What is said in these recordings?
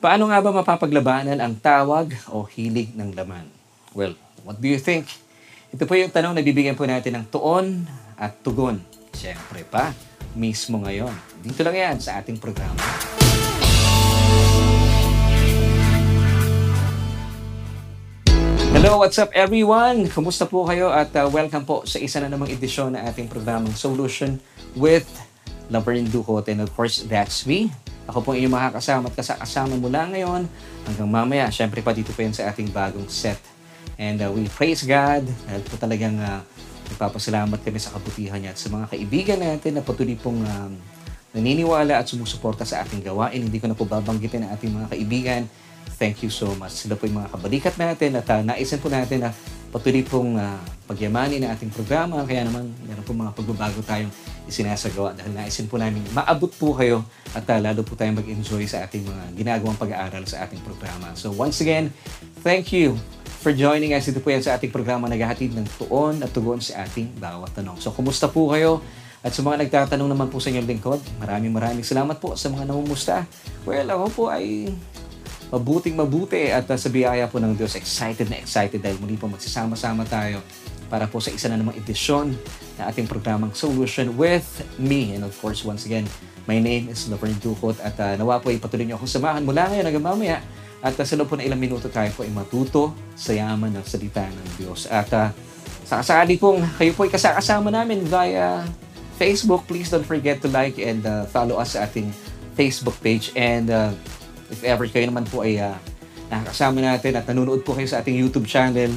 Paano nga ba mapapaglabanan ang tawag o hilig ng laman? Well, what do you think? Ito po yung tanong na bibigyan po natin ng tuon at tugon. Siyempre pa, mismo ngayon. Dito lang yan sa ating programa. Hello, what's up everyone? Kumusta po kayo at uh, welcome po sa isa na namang edisyon na ating programang Solution with Laverne Ducot and of course, that's me. Ako po inyong makakasama at kasama mula ngayon hanggang mamaya. Siyempre pa dito po yan sa ating bagong set. And uh, we praise God dahil po talagang uh, nagpapasalamat kami sa kabutihan niya at sa mga kaibigan natin na patuloy pong um, naniniwala at sumusuporta sa ating gawain. Hindi ko na po babanggitin ang ating mga kaibigan Thank you so much. Sila po yung mga kabalikat natin at uh, naisin po natin na patuloy pong uh, pagyamanin ang ating programa. Kaya naman, meron po mga pagbabago tayong isinasagawa dahil naisin po namin maabot po kayo at uh, lalo po tayong mag-enjoy sa ating mga ginagawang pag-aaral sa ating programa. So once again, thank you for joining us. Ito po yan sa ating programa naghahatid ng tuon at tugon sa ating bawat tanong. So kumusta po kayo? At sa mga nagtatanong naman po sa inyong lingkod, maraming maraming salamat po sa mga namumusta. Well, ako po ay mabuting mabuti at uh, sa biyaya po ng Diyos, excited na excited dahil muli po magsasama-sama tayo para po sa isa na namang edisyon na ating programang Solution with me. And of course, once again, my name is Laverne Ducot at uh, nawa po ay patuloy niyo akong samahan mula ngayon hanggang mamaya at uh, sa loob po na ilang minuto tayo po ay matuto sa yaman ng salita ng Diyos. At uh, sakasali pong kayo po ay kasakasama namin via Facebook, please don't forget to like and uh, follow us sa ating Facebook page and uh, If ever kayo naman po ay uh, nakakasama natin at nanonood po kayo sa ating YouTube channel,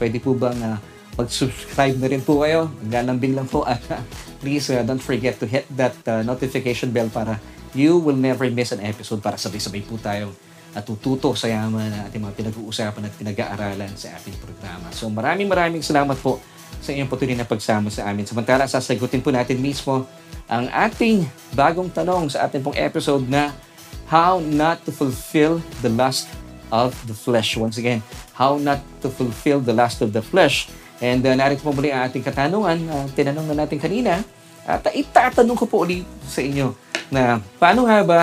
pwede po bang uh, mag-subscribe na rin po kayo? Maglalambing lang po at uh, please uh, don't forget to hit that uh, notification bell para you will never miss an episode para sabay-sabay po tayo natututo sa yaman na ating mga pinag-uusapan at pinag-aaralan sa ating programa. So maraming maraming salamat po sa inyong patuloy na pagsama sa amin. Samantala, sasagutin po natin mismo ang ating bagong tanong sa ating pong episode na how not to fulfill the lust of the flesh. Once again, how not to fulfill the lust of the flesh. And uh, narito po muli ang ating katanungan uh, tinanong na natin kanina. At uh, itatanong ko po ulit sa inyo na paano nga ba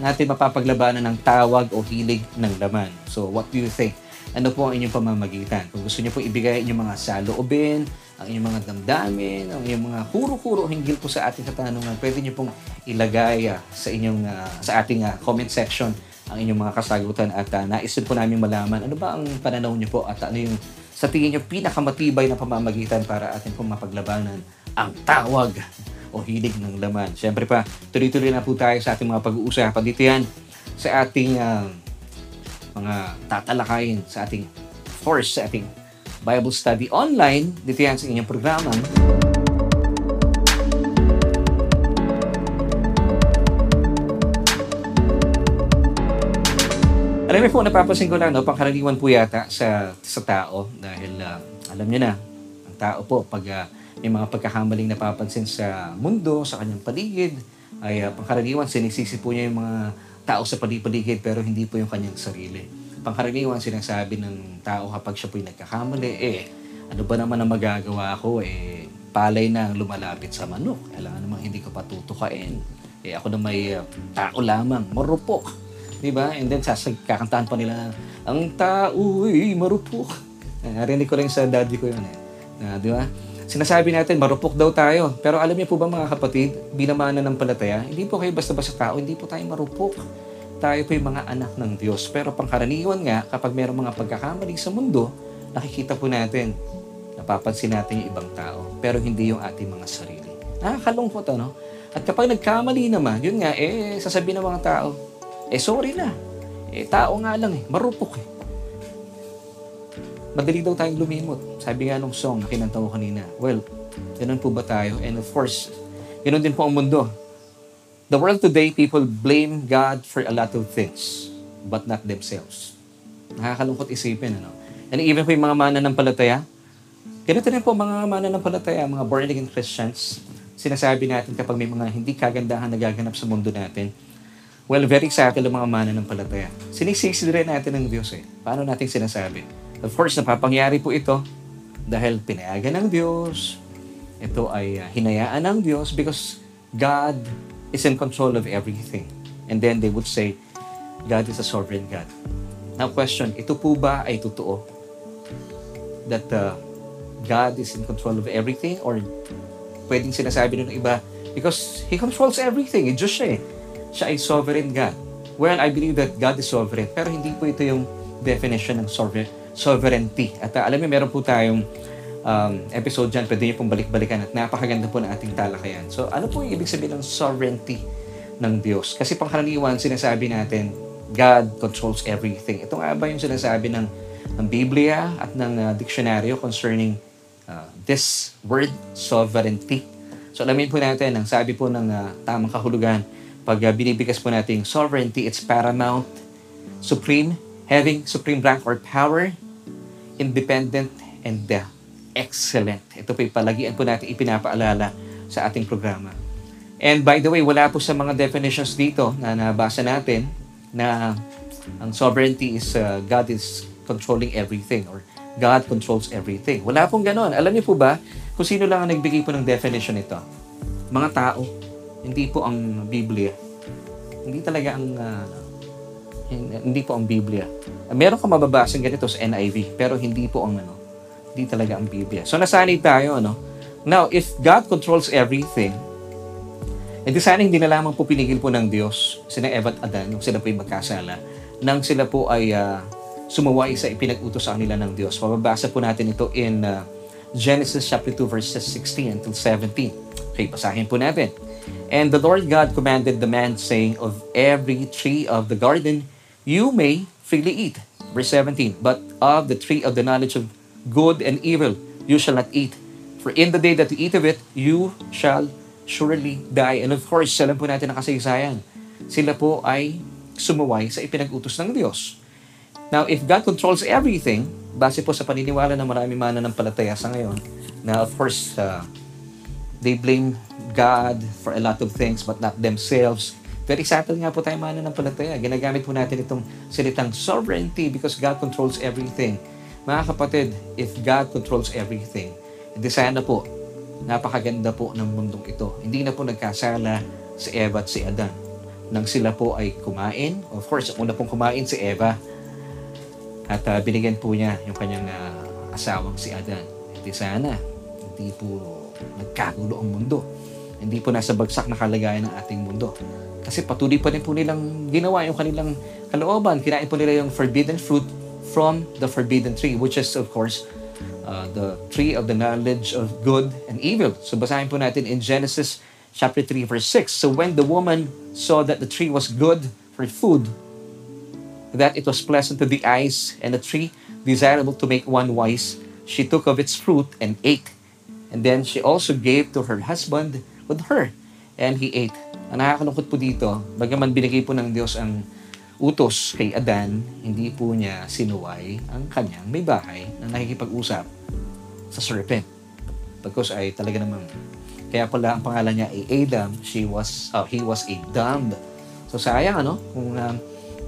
natin mapapaglabanan ng tawag o hilig ng laman? So, what do you think? Ano po ang inyong pamamagitan? Kung gusto niyo po ibigay inyong mga saloobin, ang inyong mga damdamin, ang inyong mga kuro-kuro hinggil po sa ating katanungan, pwede niyo pong ilagay uh, sa inyong uh, sa ating uh, comment section ang inyong mga kasagutan at uh, naisin po namin malaman ano ba ang pananaw niyo po at ano yung sa tingin niyo pinakamatibay na pamamagitan para atin pong mapaglabanan ang tawag o hilig ng laman. Siyempre pa, tuloy-tuloy na po tayo sa ating mga pag-uusapan dito yan sa ating uh, mga tatalakayin sa ating force, sa ating Bible Study Online. Dito yan sa inyong programa. Alam niyo po, napapansin ko lang, no, pangkaraniwan po yata sa, sa tao dahil uh, alam niyo na, ang tao po, pag uh, may mga pagkakamaling napapansin sa mundo, sa kanyang paligid, ay uh, pangkaraniwan, sinisisi po niya yung mga tao sa paligid pero hindi po yung kanyang sarili pangkaraniwan sinasabi ng tao kapag siya po'y nagkakamali, eh, ano ba naman ang magagawa ko? Eh, palay na ang lumalapit sa manok. Kailangan namang hindi ko patutukain. Eh, ako na may uh, tao lamang, marupok. Di ba? And then, sasag, kakantahan pa nila, ang tao'y marupok. Eh, narinig ko rin sa daddy ko yun eh. Uh, di ba? Sinasabi natin, marupok daw tayo. Pero alam niyo po ba mga kapatid, bilang mga palataya, hindi po kayo basta-basta tao, hindi po tayo marupok tayo po yung mga anak ng Diyos. Pero pangkaraniwan nga, kapag mayroong mga pagkakamali sa mundo, nakikita po natin, napapansin natin yung ibang tao, pero hindi yung ating mga sarili. Nakakalungkot, ano? At kapag nagkamali naman, yun nga, eh, sasabihin ng mga tao, eh, sorry na. Eh, tao nga lang eh, marupok eh. Madali daw tayong lumimot. Sabi nga nung song na kinanta ko kanina. Well, ganun po ba tayo? And of course, ganun din po ang mundo. The world today, people blame God for a lot of things, but not themselves. Nakakalungkot isipin, ano? And even po yung mga mananampalataya, ganito rin po mga mananampalataya, mga born-again Christians, sinasabi natin kapag may mga hindi kagandahan nagaganap sa mundo natin, well, very subtle ang mga mananampalataya. Sinisisi rin natin ng Diyos eh. Paano natin sinasabi? Of course, napapangyari po ito dahil pinayagan ng Diyos, ito ay uh, hinayaan ng Diyos because God is in control of everything. And then they would say, God is a sovereign God. Now question, ito po ba ay totoo? That uh, God is in control of everything? Or pwedeng sinasabi ng iba, because He controls everything. Eh, Diyos siya eh. Siya ay sovereign God. Well, I believe that God is sovereign. Pero hindi po ito yung definition ng sovereign, sovereignty. At uh, alam niyo, meron po tayong um, episode dyan, pwede niyo pong balik-balikan at napakaganda po ng ating talakayan. So, ano po yung ibig sabihin ng sovereignty ng Diyos? Kasi pangkaraniwan, sinasabi natin, God controls everything. Ito nga ba yung sinasabi ng, ng Biblia at ng uh, diksyonaryo concerning uh, this word, sovereignty? So alamin po natin, ang sabi po ng uh, tamang kahulugan, pag uh, binibigas po natin sovereignty, it's paramount, supreme, having supreme rank or power, independent, and uh, excellent. Ito po palagian po natin ipinapaalala sa ating programa. And by the way, wala po sa mga definitions dito na nabasa natin na ang sovereignty is uh, God is controlling everything or God controls everything. Wala pong ganon. Alam niyo po ba kung sino lang ang nagbigay po ng definition nito? Mga tao. Hindi po ang Biblia. Hindi talaga ang uh, hindi po ang Biblia. Meron ka mababasa ganito sa NIV, pero hindi po ang ano, hindi talaga ang Biblia. So nasanay tayo, ano? Now, if God controls everything, edi sana hindi na lamang po pinigil po ng Diyos sina Eva at Adan nung sila po ay magkasala nang sila po ay uh, sumuway sa ipinag-utos sa kanila ng Diyos. Mababasa po natin ito in uh, Genesis chapter 2 verses 16 until 17. Okay, basahin po natin. And the Lord God commanded the man saying, Of every tree of the garden you may freely eat. Verse 17, But of the tree of the knowledge of good and evil you shall not eat. For in the day that you eat of it, you shall surely die. And of course, alam po natin ang kasaysayan. Sila po ay sumuway sa ipinag-utos ng Diyos. Now, if God controls everything, base po sa paniniwala ng marami mananampalataya sa ngayon, na of course, uh, they blame God for a lot of things but not themselves. Very subtle nga po tayo mananampalataya. Ginagamit po natin itong salitang sovereignty because God controls everything. Mga kapatid, if God controls everything, hindi sana po, napakaganda po ng mundong ito. Hindi na po nagkasala si Eva at si Adan. Nang sila po ay kumain, of course, una pong kumain si Eva, at uh, binigyan po niya yung kanyang uh, asawang si Adan. Hindi sana, hindi po nagkagulo ang mundo. Hindi po nasa bagsak na kalagayan ng ating mundo. Kasi patuloy pa rin po nilang ginawa yung kanilang kalooban. Kinain po nila yung forbidden fruit from the forbidden tree, which is of course uh, the tree of the knowledge of good and evil. So basahin po natin in Genesis chapter 3 verse 6. So when the woman saw that the tree was good for food, that it was pleasant to the eyes and a tree desirable to make one wise, she took of its fruit and ate. And then she also gave to her husband with her, and he ate. Ang nakakalungkot po dito, bagaman binigay po ng Diyos ang utos kay Adan, hindi po niya sinuway ang kanyang may bahay na nakikipag-usap sa serpent. Because ay talaga namang, kaya pala ang pangalan niya ay Adam, she was, uh, he was a dumb. So sayang ano, kung uh,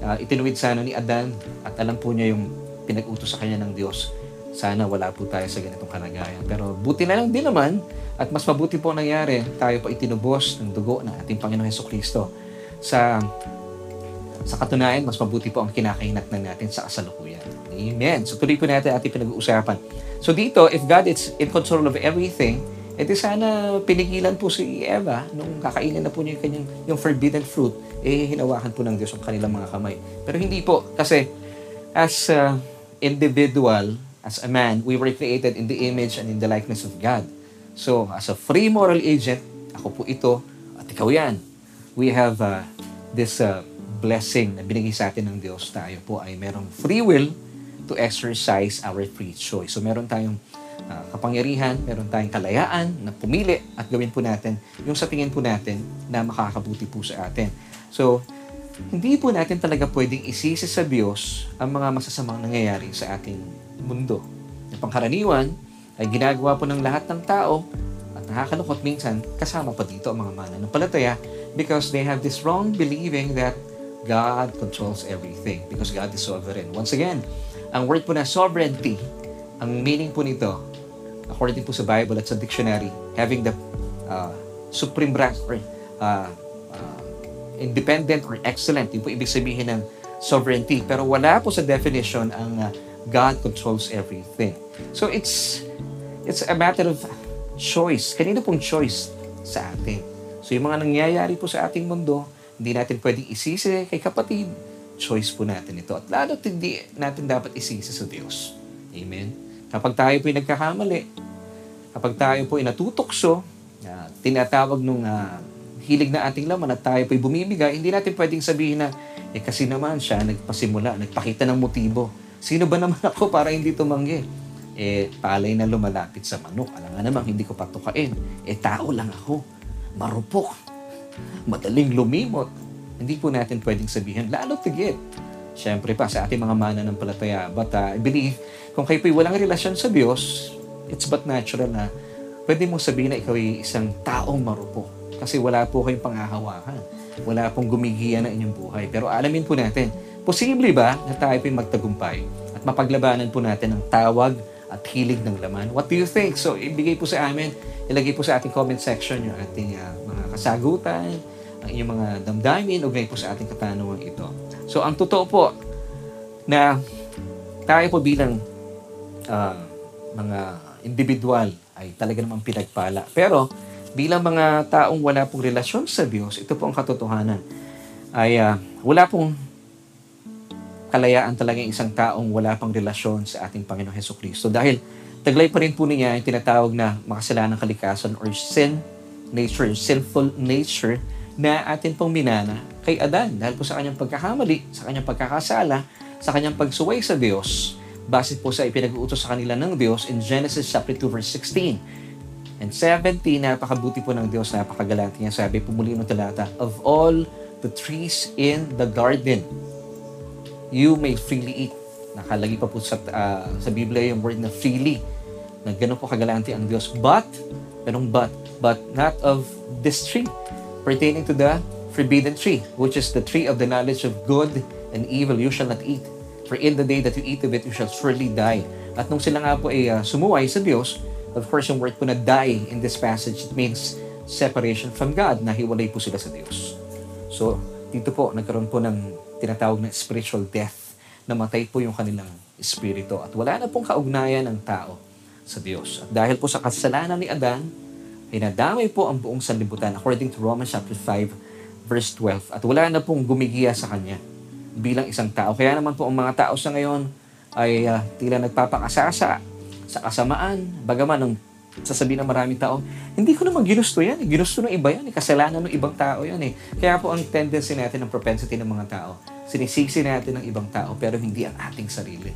uh, itinuwid sana ni Adan at alam po niya yung pinag-utos sa kanya ng Diyos, sana wala po tayo sa ganitong kalagayan. Pero buti na lang din naman at mas mabuti po nangyari, tayo pa itinubos ng dugo ng ating Panginoon Heso Kristo sa sa katunayan, mas mabuti po ang kinakahinatnan natin sa kasalukuyan. Amen. So tuloy po natin ating pinag-uusapan. So dito, if God is in control of everything, edi sana pinigilan po si Eva nung kakainin na po niya yung kanyang yung forbidden fruit, eh hinawakan po ng Diyos ang kanilang mga kamay. Pero hindi po, kasi as a individual, as a man, we were created in the image and in the likeness of God. So, as a free moral agent, ako po ito, at ikaw yan. We have uh, this uh, blessing na binigay sa atin ng Diyos. Tayo po ay merong free will to exercise our free choice. So, meron tayong uh, kapangyarihan, meron tayong kalayaan na pumili at gawin po natin yung sa tingin po natin na makakabuti po sa atin. So, hindi po natin talaga pwedeng isisi sa Diyos ang mga masasamang nangyayari sa ating mundo. Yung pangkaraniwan ay ginagawa po ng lahat ng tao at nakakalungkot minsan kasama pa dito ang mga mananampalataya because they have this wrong believing that God controls everything because God is sovereign. Once again, ang word po na sovereignty, ang meaning po nito, according po sa Bible at sa dictionary, having the uh, supreme rank or uh, uh, independent or excellent. Yung po ibig sabihin ng sovereignty. Pero wala po sa definition ang uh, God controls everything. So it's it's a matter of choice. Kanino pong choice sa atin? So yung mga nangyayari po sa ating mundo, hindi natin pwedeng isisi kay kapatid. Choice po natin ito. At lalo hindi natin dapat isisi sa Diyos. Amen? Kapag tayo po ay nagkakamali, kapag tayo po ay natutokso, uh, tinatawag nung uh, hilig na ating laman at tayo po ay bumibigay, hindi natin pwedeng sabihin na, eh kasi naman siya nagpasimula, nagpakita ng motibo. Sino ba naman ako para hindi tumanggi? Eh, palay na lumalapit sa manok. Alam nga naman, hindi ko patukain. Eh, tao lang ako. Marupok. Madaling lumimot. Hindi po natin pwedeng sabihin, lalo tigit. Siyempre pa, sa ating mga mana ng palataya. But uh, I believe, kung kayo po'y walang relasyon sa Diyos, it's but natural na pwede mong sabihin na ikaw ay isang taong marupok. Kasi wala po kayong pangahawakan. Wala pong gumigiya na inyong buhay. Pero alamin po natin, posible ba na tayo po'y magtagumpay at mapaglabanan po natin ang tawag at hilig ng laman? What do you think? So, ibigay po sa amin, ilagay po sa ating comment section yung ating uh, mga kasagutan, ang inyong mga damdamin, ugnay po sa ating katanungan ito. So, ang totoo po na tayo po bilang uh, mga individual ay talaga namang pinagpala. Pero, bilang mga taong wala pong relasyon sa Diyos, ito po ang katotohanan, ay uh, wala pong kalayaan talaga isang taong wala pang relasyon sa ating Panginoong Heso Kristo. Dahil taglay pa rin po niya yung tinatawag na makasalanang kalikasan or sin nature, sinful nature na atin pong minana kay Adan dahil po sa kanyang pagkakamali, sa kanyang pagkakasala, sa kanyang pagsuway sa Diyos, base po sa ipinag-uutos sa kanila ng Diyos in Genesis chapter 2 verse 16 and 17, napakabuti po ng Diyos, napakagalante niya. Sabi po muli ng talata, of all the trees in the garden, you may freely eat. Nakalagi pa po sa, uh, sa Biblia yung word na freely. Na ganun po kagalante ang Diyos. But, ganun but, but not of this tree pertaining to the forbidden tree, which is the tree of the knowledge of good and evil, you shall not eat. For in the day that you eat of it, you shall surely die. At nung sila nga po ay uh, sumuway sa Diyos, of course, yung word po na die in this passage, it means separation from God, nahiwalay po sila sa Diyos. So, dito po, nagkaroon po ng tinatawag na spiritual death. Namatay po yung kanilang espiritu at wala na pong kaugnayan ng tao sa Diyos. At dahil po sa kasalanan ni Adan, ay po ang buong sanlibutan according to Romans chapter 5 verse 12 at wala na pong gumigiya sa kanya bilang isang tao. Kaya naman po ang mga tao sa ngayon ay uh, tila nagpapakasasa sa kasamaan, bagaman ng sasabihin ng maraming tao, hindi ko naman ginusto yan. Eh. Ginusto ng iba yan. Eh. Kasalanan ng ibang tao yan eh. Kaya po ang tendency natin, ang propensity ng mga tao, sinisisi natin ng ibang tao pero hindi ang ating sarili.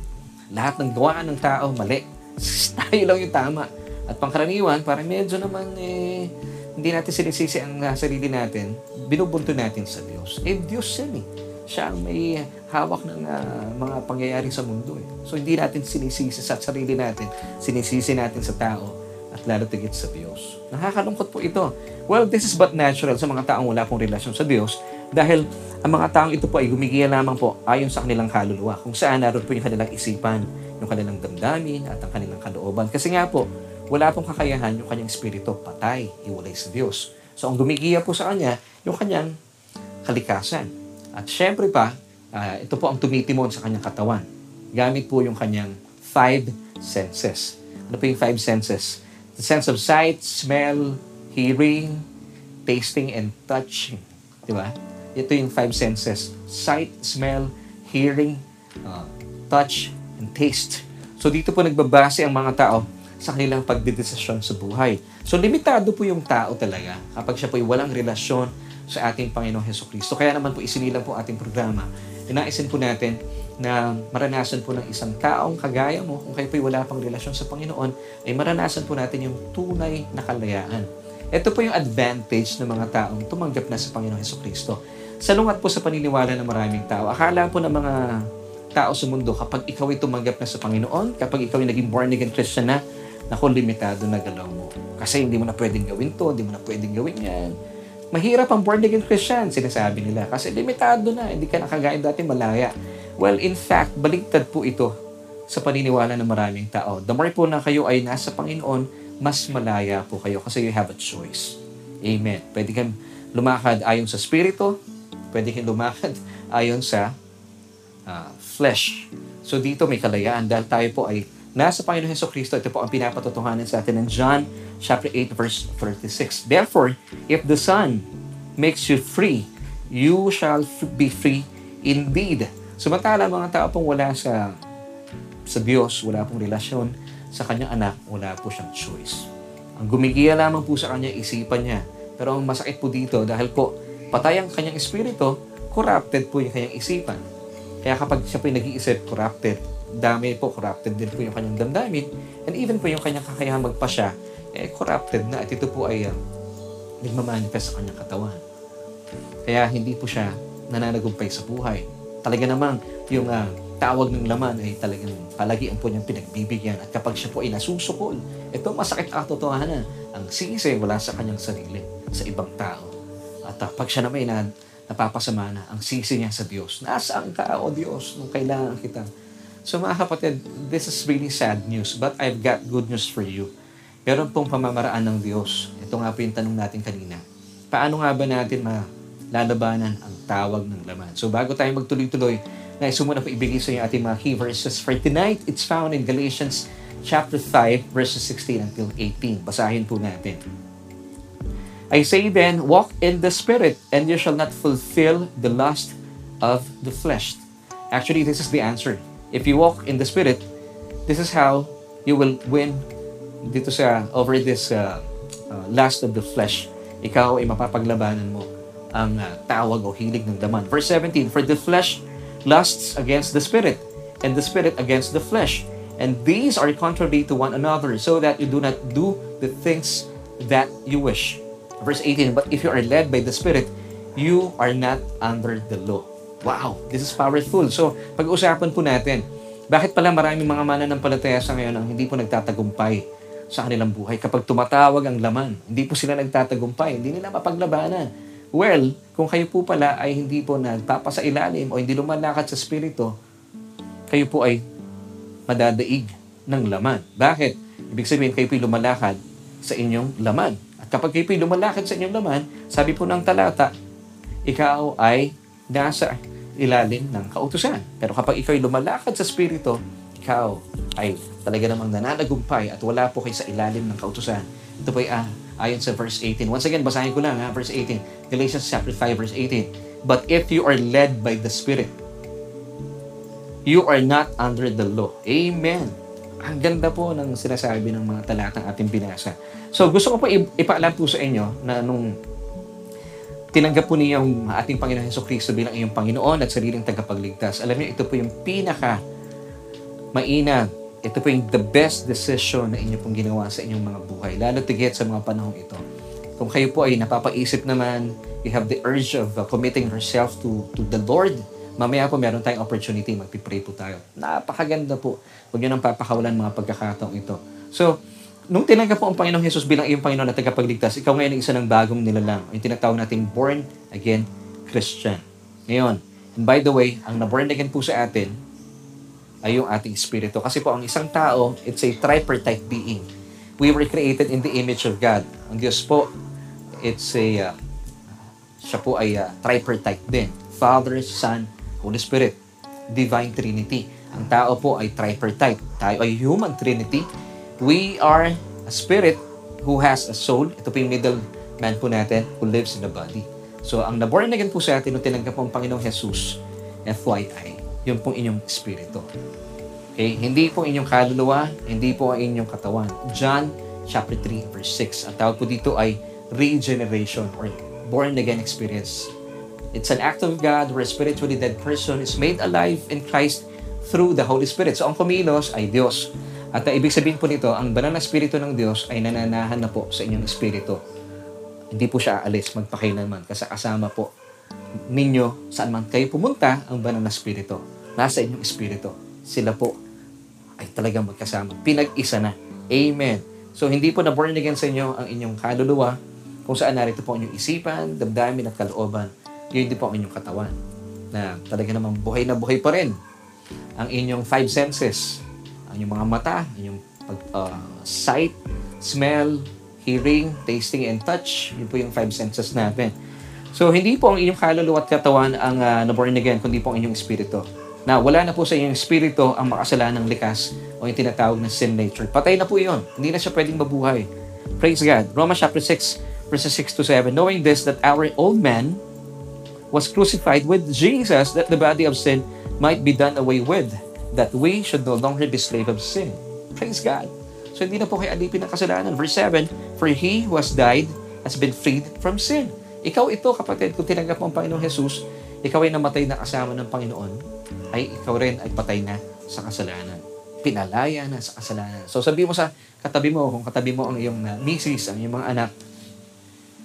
Lahat ng gawaan ng tao, mali. Tayo lang yung tama. At pangkaraniwan, parang medyo naman eh, hindi natin sinisisi ang uh, sarili natin, binubunto natin sa Diyos. Eh, Diyos yan eh. Siya ang may hawak ng uh, mga pangyayari sa mundo eh. So, hindi natin sinisisi sa sarili natin, sinisisi natin sa tao tigit sa Diyos. Nakakalungkot po ito. Well, this is but natural sa mga taong wala pong relasyon sa Diyos dahil ang mga taong ito po ay gumigiya lamang po ayon sa kanilang kaluluwa kung saan naroon po yung kanilang isipan, yung kanilang damdamin at ang kanilang kalooban. Kasi nga po, wala pong kakayahan yung kanyang espiritu, patay, iwalay sa Diyos. So ang gumigiya po sa kanya, yung kanyang kalikasan. At syempre pa, uh, ito po ang tumitimon sa kanyang katawan. Gamit po yung kanyang five senses. Ano po yung five senses? The sense of sight, smell, hearing, tasting, and touching. Di ba? Ito yung five senses. Sight, smell, hearing, uh, touch, and taste. So dito po nagbabase ang mga tao sa kanilang pagdedesisyon sa buhay. So limitado po yung tao talaga kapag siya po ay walang relasyon sa ating Panginoong Heso Kristo. Kaya naman po isinilang po ating programa. Inaisin po natin na maranasan po ng isang taong kagaya mo, kung kayo po'y wala pang relasyon sa Panginoon, ay maranasan po natin yung tunay na kalayaan. Ito po yung advantage ng mga taong tumanggap na sa Panginoon Heso Kristo. Salungat po sa paniniwala ng maraming tao. Akala po ng mga tao sa mundo, kapag ikaw ay tumanggap na sa Panginoon, kapag ikaw ay naging born again Christian na, naku, limitado na galaw mo. Kasi hindi mo na pwedeng gawin to, hindi mo na pwedeng gawin yan. Mahirap ang born again Christian, sinasabi nila. Kasi limitado na, hindi ka nakagaya dati malaya. Well, in fact, baligtad po ito sa paniniwala ng maraming tao. The more po na kayo ay nasa Panginoon, mas malaya po kayo kasi you have a choice. Amen. Pwede kang lumakad ayon sa Spirito, pwede kang lumakad ayon sa uh, flesh. So dito may kalayaan dahil tayo po ay nasa Panginoon Heso Kristo. Ito po ang pinapatutuhanan sa atin ng John chapter 8 verse 36. Therefore, if the Son makes you free, you shall be free indeed. Samantala mga tao pong wala sa sa Diyos, wala pong relasyon sa kanyang anak, wala po siyang choice. Ang gumigiya lamang po sa kanya, isipan niya. Pero ang masakit po dito, dahil po patay ang kanyang espiritu, corrupted po yung kanyang isipan. Kaya kapag siya po nag-iisip, corrupted, dami po, corrupted din po yung kanyang damdamin, and even po yung kanyang kakayahan magpasya, eh, corrupted na at ito po ay uh, nagmamanifest sa kanyang katawan. Kaya hindi po siya nananagumpay sa buhay. Talaga namang yung uh, tawag ng laman ay talagang palagian po niyang pinagbibigyan at kapag siya po ay nasusukol, ito masakit ang totohanan. Ang sisi wala sa kanyang sarili, sa ibang tao. At uh, pag siya naman na napapasama na, ang sisi niya sa Diyos. Nasaan ka, O Diyos, nung kailangan kita? So mga kapatid, this is really sad news, but I've got good news for you. Meron pong pamamaraan ng Diyos. Ito nga po yung tanong natin kanina. Paano nga ba natin malalabanan ang tawag ng laman? So bago tayo magtuloy-tuloy, Nais mo na po ibigay sa inyo ating mga key verses for tonight. It's found in Galatians chapter 5, verses 16 until 18. Basahin po natin. I say then, walk in the Spirit, and you shall not fulfill the lust of the flesh. Actually, this is the answer. If you walk in the Spirit, this is how you will win dito sa over this uh, uh, lust of the flesh. Ikaw ay mapapaglabanan mo ang uh, tawag o hilig ng daman. Verse 17, For the flesh lusts against the spirit, and the spirit against the flesh. And these are contrary to one another, so that you do not do the things that you wish. Verse 18, But if you are led by the Spirit, you are not under the law. Wow, this is powerful. So, pag-usapan po natin, bakit pala maraming mga mananampalataya sa ngayon ang hindi po nagtatagumpay sa kanilang buhay kapag tumatawag ang laman. Hindi po sila nagtatagumpay, hindi nila mapaglabanan. Well, kung kayo po pala ay hindi po nagpapasa ilalim o hindi lumalakad sa spirito, kayo po ay madadaig ng laman. Bakit? Ibig sabihin, kayo po ay lumalakad sa inyong laman. At kapag kayo po ay lumalakad sa inyong laman, sabi po ng talata, ikaw ay nasa ilalim ng kautusan. Pero kapag ikaw ay lumalakad sa spirito, ikaw ay talaga namang nananagumpay at wala po kayo sa ilalim ng kautusan. Ito po ay ah, ayon sa verse 18. Once again, basahin ko lang ha, verse 18. Galatians chapter 5, verse 18. But if you are led by the Spirit, you are not under the law. Amen. Ang ganda po ng sinasabi ng mga talatang ating binasa. So gusto ko po ipaalam po sa inyo na nung tinanggap po niyo ang ating Panginoon Heso Kristo bilang iyong Panginoon at sariling tagapagligtas. Alam niyo, ito po yung pinaka mainam ito po yung the best decision na inyo pong ginawa sa inyong mga buhay, lalo tigit sa mga panahong ito. Kung kayo po ay napapaisip naman, you have the urge of uh, committing yourself to, to the Lord, mamaya po meron tayong opportunity, magpipray po tayo. Napakaganda po. Huwag nyo nang papakawalan mga pagkakataong ito. So, nung tinanggap po ang Panginoong Jesus bilang iyong Panginoon at tagapagligtas, ikaw ngayon ay isa ng bagong nilalang. Yung tinatawag nating born again Christian. Ngayon, and by the way, ang na-born again po sa atin, ay yung ating espiritu. Kasi po, ang isang tao, it's a tripartite being. We were created in the image of God. Ang Diyos po, it's a, uh, siya po ay uh, tripartite din. Father, Son, Holy Spirit. Divine Trinity. Ang tao po ay tripartite. Tayo ay human trinity. We are a spirit who has a soul. Ito po yung middle man po natin who lives in the body. So, ang naborn again po sa atin nung tinanggap po ang Panginoong Jesus, FYI, yun pong inyong espiritu. Okay? Hindi po inyong kaluluwa, hindi po ang inyong katawan. John chapter 3 verse 6. Ang tawag po dito ay regeneration or born again experience. It's an act of God where a spiritually dead person is made alive in Christ through the Holy Spirit. So ang kumilos ay Diyos. At uh, ibig sabihin po nito, ang banal na espiritu ng Diyos ay nananahan na po sa inyong espiritu. Hindi po siya aalis magpakailanman kasi kasama po ninyo saan man kayo pumunta ang banal na espiritu nasa inyong espiritu. Sila po ay talagang magkasama. Pinag-isa na. Amen. So, hindi po na born again sa inyo ang inyong kaluluwa kung saan narito po ang inyong isipan, damdamin at kalooban. Yun din po ang inyong katawan na talaga namang buhay na buhay pa rin ang inyong five senses. Ang inyong mga mata, inyong pag, uh, sight, smell, hearing, tasting, and touch. Yun po yung five senses natin. So, hindi po ang inyong kaluluwa at katawan ang uh, na-born again, kundi po ang inyong espiritu. Na wala na po sa iyong espiritu ang makasalanang likas o yung tinatawag na sin nature. Patay na po yun. Hindi na siya pwedeng mabuhay. Praise God. Romans chapter 6, verses 6 to 7. Knowing this, that our old man was crucified with Jesus, that the body of sin might be done away with, that we should no longer be slave of sin. Praise God. So hindi na po kayo alipin ng kasalanan. Verse 7, For he who has died has been freed from sin. Ikaw ito, kapatid, kung tinanggap mo ang Panginoong Jesus, ikaw ay namatay na kasama ng Panginoon, ay ikaw rin ay patay na sa kasalanan. Pinalaya na sa kasalanan. So sabi mo sa katabi mo, kung katabi mo ang iyong uh, misis, ang iyong mga anak,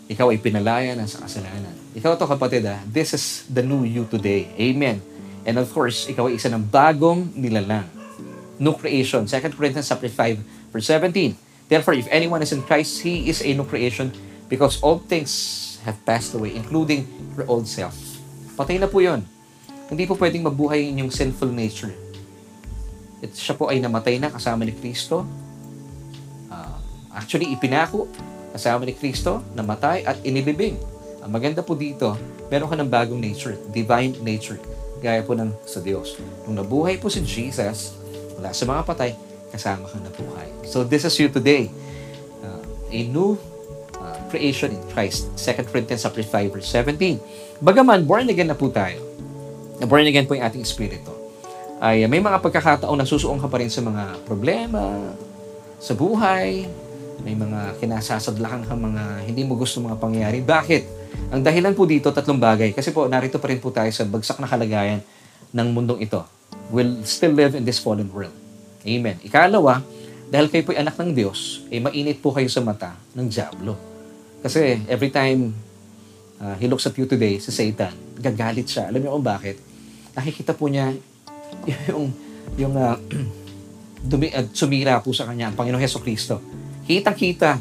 ikaw ay pinalaya na sa kasalanan. Ikaw to kapatid ah, this is the new you today. Amen. And of course, ikaw ay isa ng bagong nilalang. New creation. 2 Corinthians chapter 5, Verse 17, Therefore, if anyone is in Christ, he is a new creation because all things have passed away, including your old self. Patay na po yun. Hindi po pwedeng mabuhay yung sinful nature. It, siya po ay namatay na kasama ni Kristo. Uh, actually, ipinako kasama ni Kristo, namatay at inilibing. Ang maganda po dito, meron ka ng bagong nature, divine nature, gaya po ng sa Diyos. Nung nabuhay po si Jesus, wala sa mga patay, kasama ka na buhay. So this is you today. Uh, a new creation in Christ. 2 Corinthians 5 verse 17. Bagaman, born again na po tayo. Na born again po yung ating espiritu. Ay may mga pagkakataon na susuong ka pa rin sa mga problema, sa buhay, may mga kinasasadlakan ka mga hindi mo gusto mga pangyayari. Bakit? Ang dahilan po dito, tatlong bagay. Kasi po, narito pa rin po tayo sa bagsak na kalagayan ng mundong ito. We'll still live in this fallen world. Amen. Ikalawa, dahil kayo po'y anak ng Diyos, eh mainit po kayo sa mata ng Diablo. Kasi every time uh, he looks at you today, si Satan, gagalit siya. Alam niyo kung bakit? Nakikita po niya yung, yung uh, dumi, uh, sumira po sa kanya ang Panginoong Heso Kristo. Kitang-kita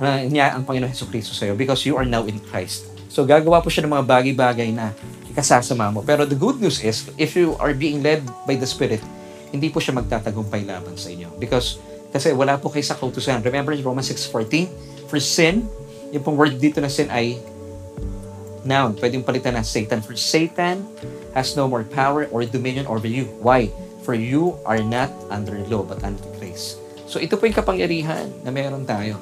uh, niya ang Panginoong Heso Kristo sa iyo because you are now in Christ. So gagawa po siya ng mga bagay-bagay na ikasasama mo. Pero the good news is, if you are being led by the Spirit, hindi po siya magtatagumpay laban sa inyo. Because, kasi wala po kayo sa kautusan. Remember Romans 6.14? For sin, yung pong word dito na sin ay noun. Pwedeng palitan na Satan. For Satan has no more power or dominion over you. Why? For you are not under law, but under grace. So ito po yung kapangyarihan na meron tayo.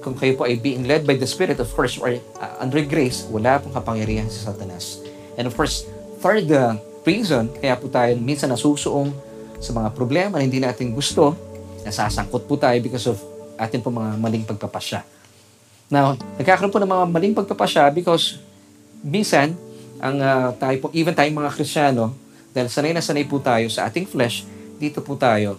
Kung kayo po ay being led by the Spirit, of course, or uh, under grace, wala pong kapangyarihan sa Satanas. And of course, third uh, reason, kaya po tayo minsan nasusuong sa mga problema na hindi natin gusto, nasasangkot po tayo because of atin po mga maling pagpapasya. Now, nagkakaroon po ng mga maling pagpapasya because minsan, ang uh, tayo po, even tayong mga Krisyano, dahil sanay na sanay po tayo sa ating flesh, dito po tayo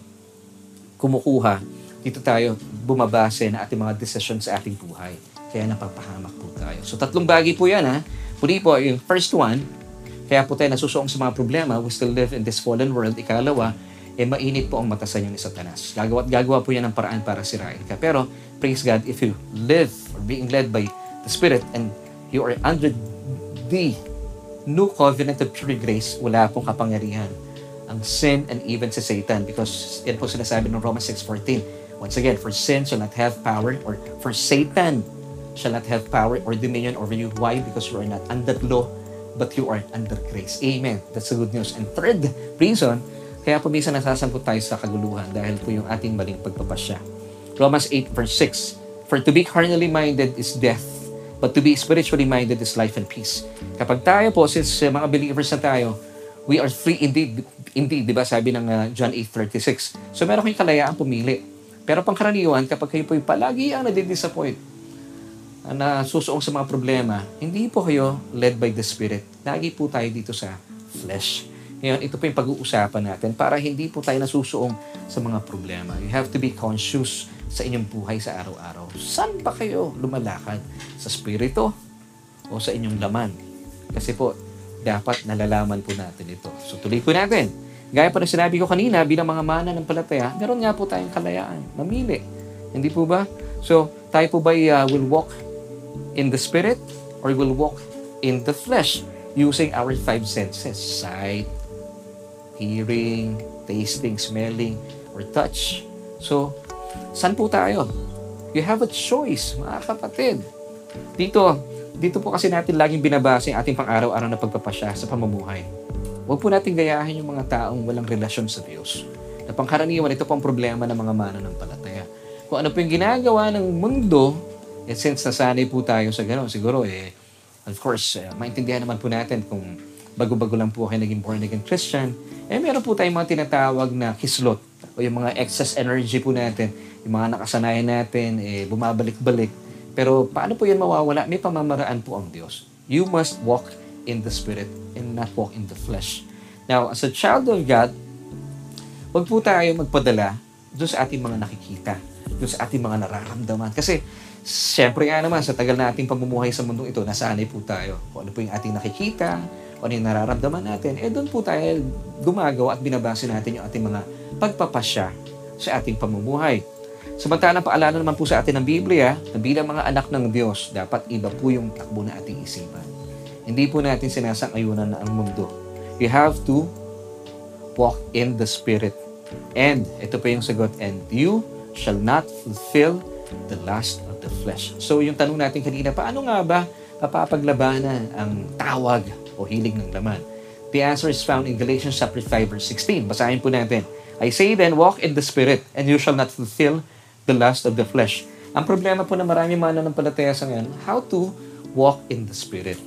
kumukuha, dito tayo bumabase na ating mga decision sa ating buhay. Kaya napapahamak po tayo. So tatlong bagay po yan ha. Muli po, yung first one, kaya po tayo nasusuong sa mga problema, we still live in this fallen world. Ikalawa, eh mainit po ang mata sa inyo ni Satanas. Gagawa gagawa po yan ng paraan para sirain ka. Pero, praise God, if you live or being led by the Spirit and you are under the new covenant of pure grace, wala pong kapangyarihan ang sin and even si Satan because yan po sinasabi ng Romans 6.14. Once again, for sin shall not have power or for Satan shall not have power or dominion over you. Why? Because you are not under law, but you are under grace. Amen. That's the good news. And third reason, kaya po minsan nasasangkot tayo sa kaguluhan dahil po yung ating maling pagpapasya. Romans 8 verse 6, For to be carnally minded is death, but to be spiritually minded is life and peace. Kapag tayo po, since uh, mga believers na tayo, we are free indeed, indeed, di ba sabi ng uh, John 8.36. So meron kayong kalayaan pumili. Pero pangkaraniwan, kapag kayo po yung palagi ang nadidisappoint, na susuong sa mga problema, hindi po kayo led by the Spirit. Lagi po tayo dito sa flesh. Ngayon, ito po yung pag-uusapan natin para hindi po tayo nasusuong sa mga problema. You have to be conscious sa inyong buhay sa araw-araw. Saan ba kayo lumalakad? Sa spirito o sa inyong laman? Kasi po, dapat nalalaman po natin ito. So tuloy po natin. Gaya po na sinabi ko kanina, bilang mga mana ng palataya, meron nga po tayong kalayaan. Mamili. Hindi po ba? So, tayo po ba uh, will walk in the spirit or will walk in the flesh using our five senses? Sight, hearing, tasting, smelling, or touch. So, saan po tayo? You have a choice, mga kapatid. Dito, dito po kasi natin laging binabasa yung ating pang-araw-araw na pagpapasya sa pamumuhay. Huwag po natin gayahin yung mga taong walang relasyon sa Diyos. Na pangkaraniwan, ito po ang problema ng mga mananampalataya. Kung ano po yung ginagawa ng mundo, eh, since nasanay po tayo sa gano'n, siguro eh, of course, eh, maintindihan naman po natin kung bago-bago lang po kayo naging born again Christian, eh meron po tayong mga tinatawag na kislot o yung mga excess energy po natin, yung mga nakasanayan natin, eh, bumabalik-balik. Pero paano po yan mawawala? May pamamaraan po ang Diyos. You must walk in the Spirit and not walk in the flesh. Now, as a child of God, huwag po tayo magpadala doon sa ating mga nakikita, doon sa ating mga nararamdaman. Kasi, syempre nga naman, sa tagal na ating pamumuhay sa mundong ito, nasanay po tayo. Kung ano po yung ating nakikita, kung ano yung nararamdaman natin, eh doon po tayo gumagawa at binabase natin yung ating mga pagpapasya sa ating pamumuhay. Samantalang paalala naman po sa atin ng Biblia na bilang mga anak ng Diyos, dapat iba po yung takbo na ating isipan. Hindi po natin sinasang-ayunan na ang mundo. You have to walk in the Spirit. And, ito po yung sagot, and you shall not fulfill the lust of the flesh. So, yung tanong natin kanina, paano nga ba papapaglabanan ang tawag o hilig ng laman? The answer is found in Galatians chapter 5 verse 16. Basahin po natin. I say then, walk in the Spirit, and you shall not fulfill the lust of the flesh. Ang problema po na marami mananampalataya sa ngayon, how to walk in the Spirit.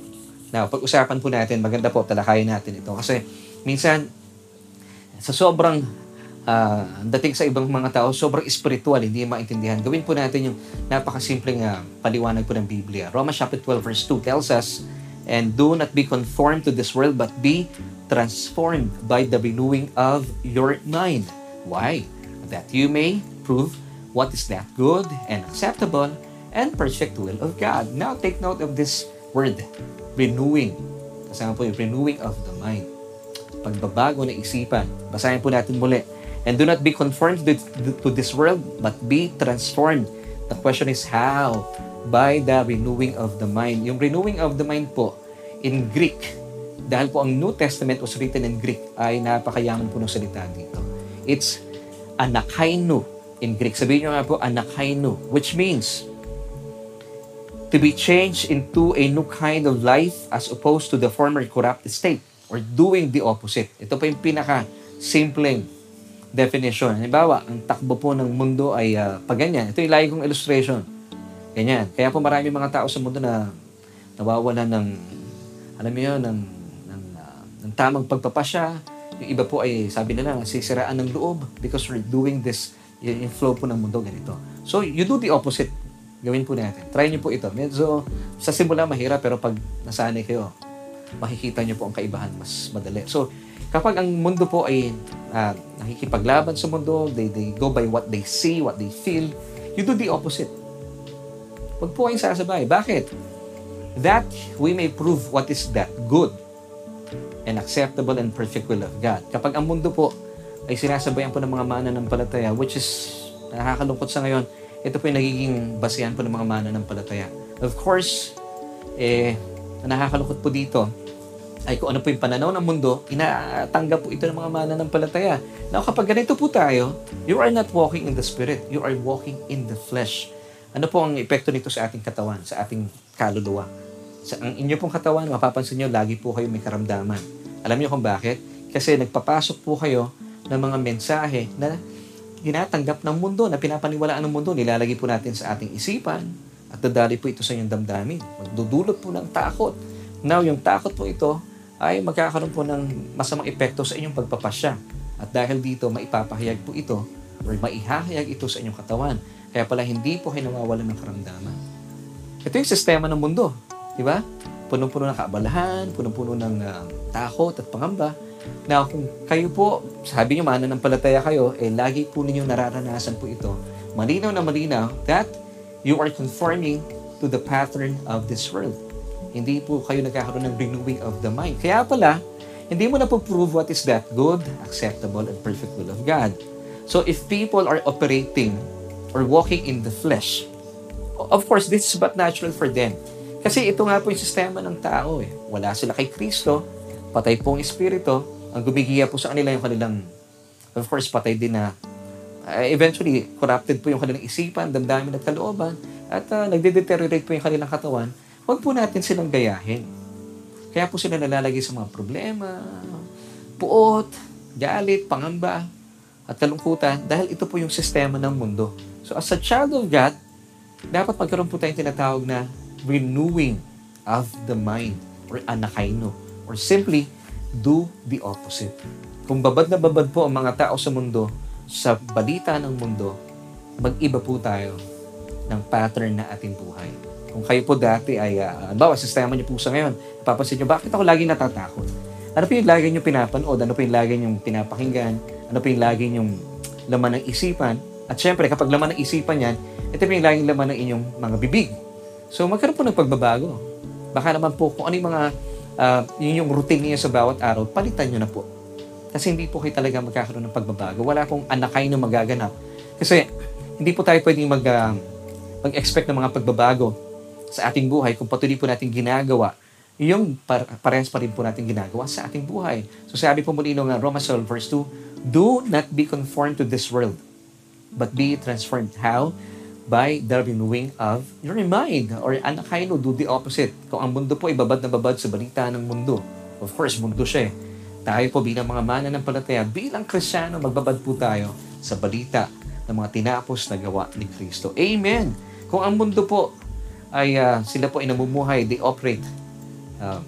Now, pag-usapan po natin, maganda po, talakayin natin ito. Kasi minsan, sa sobrang uh, dating sa ibang mga tao, sobrang spiritual, hindi maintindihan. Gawin po natin yung napakasimpleng uh, paliwanag po ng Biblia. Romans chapter 12 verse 2 tells us, And do not be conformed to this world, but be transformed by the renewing of your mind. Why? That you may prove what is that good and acceptable and perfect will of God. Now, take note of this word, renewing. Kasama po yung renewing of the mind. Pagbabago ng isipan. Basahin po natin muli. And do not be conformed to this world, but be transformed. The question is how? By the renewing of the mind. Yung renewing of the mind po, in Greek, dahil po ang New Testament was written in Greek, ay napakayaman po ng salita dito. It's anakaino in Greek. Sabihin nyo nga po, anakaino, which means to be changed into a new kind of life as opposed to the former corrupt state or doing the opposite. Ito po yung pinaka-simpleng definition. Halimbawa, ang takbo po ng mundo ay uh, pag ganyan. Ito yung lagi kong illustration. Ganyan. Kaya po marami mga tao sa mundo na nawawala ng, alam mo yun, ng, ng, uh, ng tamang pagpapasya. Yung iba po ay, sabi nila, sisiraan ng loob because we're doing this, yung flow po ng mundo ganito. So, you do the opposite. Gawin po natin. Try niyo po ito. Medyo sa simula mahirap pero pag nasanay kayo, makikita niyo po ang kaibahan mas madali. So, kapag ang mundo po ay uh, nakikipaglaban sa mundo, they, they go by what they see, what they feel, you do the opposite. Huwag po kayong sasabay. Bakit? That we may prove what is that good and acceptable and perfect will of God. Kapag ang mundo po ay sinasabayan po ng mga mananampalataya, which is nakakalungkot sa ngayon, ito po yung nagiging basihan po ng mga mananampalataya. Of course, eh, nakakalungkot po dito ay kung ano po yung pananaw ng mundo, inatanggap po ito ng mga mananampalataya. Now, kapag ganito po tayo, you are not walking in the Spirit. You are walking in the flesh. Ano po ang epekto nito sa ating katawan, sa ating kaluluwa? Sa ang inyo pong katawan, mapapansin nyo, lagi po kayo may karamdaman. Alam niyo kung bakit? Kasi nagpapasok po kayo ng mga mensahe na tinatanggap ng mundo, na pinapaniwalaan ng mundo, nilalagay po natin sa ating isipan at dadali po ito sa inyong damdamin. Magdudulot po ng takot. Now, yung takot po ito ay magkakaroon po ng masamang epekto sa inyong pagpapasya. At dahil dito, maipapahayag po ito or maihahayag ito sa inyong katawan. Kaya pala hindi po kayo nawawalan ng karamdaman. Ito yung sistema ng mundo. Di ba? Punong-puno ng kaabalahan, punong-puno ng uh, takot at pangamba. Now, kung kayo po, sabi nyo mananampalataya kayo, eh lagi po ninyo nararanasan po ito. Malinaw na malinaw that you are conforming to the pattern of this world. Hindi po kayo nagkakaroon ng renewing of the mind. Kaya pala, hindi mo na po prove what is that good, acceptable, and perfect will of God. So if people are operating or walking in the flesh, of course, this is but natural for them. Kasi ito nga po yung sistema ng tao. Eh. Wala sila kay Kristo, patay po ang Espiritu, ang gumigiya po sa kanila yung kanilang, of course, patay din na, uh, eventually, corrupted po yung kanilang isipan, damdamin at kalooban, at uh, nagde-deteriorate po yung kanilang katawan, huwag po natin silang gayahin. Kaya po sila nalalagay sa mga problema, puot, galit, pangamba, at kalungkutan dahil ito po yung sistema ng mundo. So as a child of God, dapat magkaroon po tayong tinatawag na renewing of the mind or anakaino or simply do the opposite. Kung babad na babad po ang mga tao sa mundo, sa balita ng mundo, mag-iba po tayo ng pattern na ating buhay. Kung kayo po dati ay, uh, bawa, sistema niyo po sa ngayon, napapansin niyo, bakit ako lagi natatakot? Ano po yung lagi niyo pinapanood? Ano po yung lagi niyo pinapakinggan? Ano po yung lagi niyo laman ng isipan? At syempre, kapag laman ng isipan yan, ito yung laging laman ng inyong mga bibig. So, magkaroon po ng pagbabago. Baka naman po, kung ano yung mga, uh, yun yung routine niyo sa bawat araw, palitan niyo na po. Kasi hindi po kayo talaga magkakaroon ng pagbabago. Wala pong anakay na magaganap. Kasi hindi po tayo pwedeng mag, uh, mag-expect ng mga pagbabago sa ating buhay kung patuloy po natin ginagawa yung par- parehas pa rin po natin ginagawa sa ating buhay. So sabi po muli ng Romans 12 verse 2, Do not be conformed to this world, but be transformed. How? By the renewing of your mind. Or anakaino, do the opposite. Kung ang mundo po ay babad na babad sa balita ng mundo. Of course, mundo siya eh tayo po bilang mga mana ng palataya, bilang krisyano, magbabad po tayo sa balita ng mga tinapos na gawa ni Kristo. Amen! Kung ang mundo po ay uh, sila po ay namumuhay, they operate uh,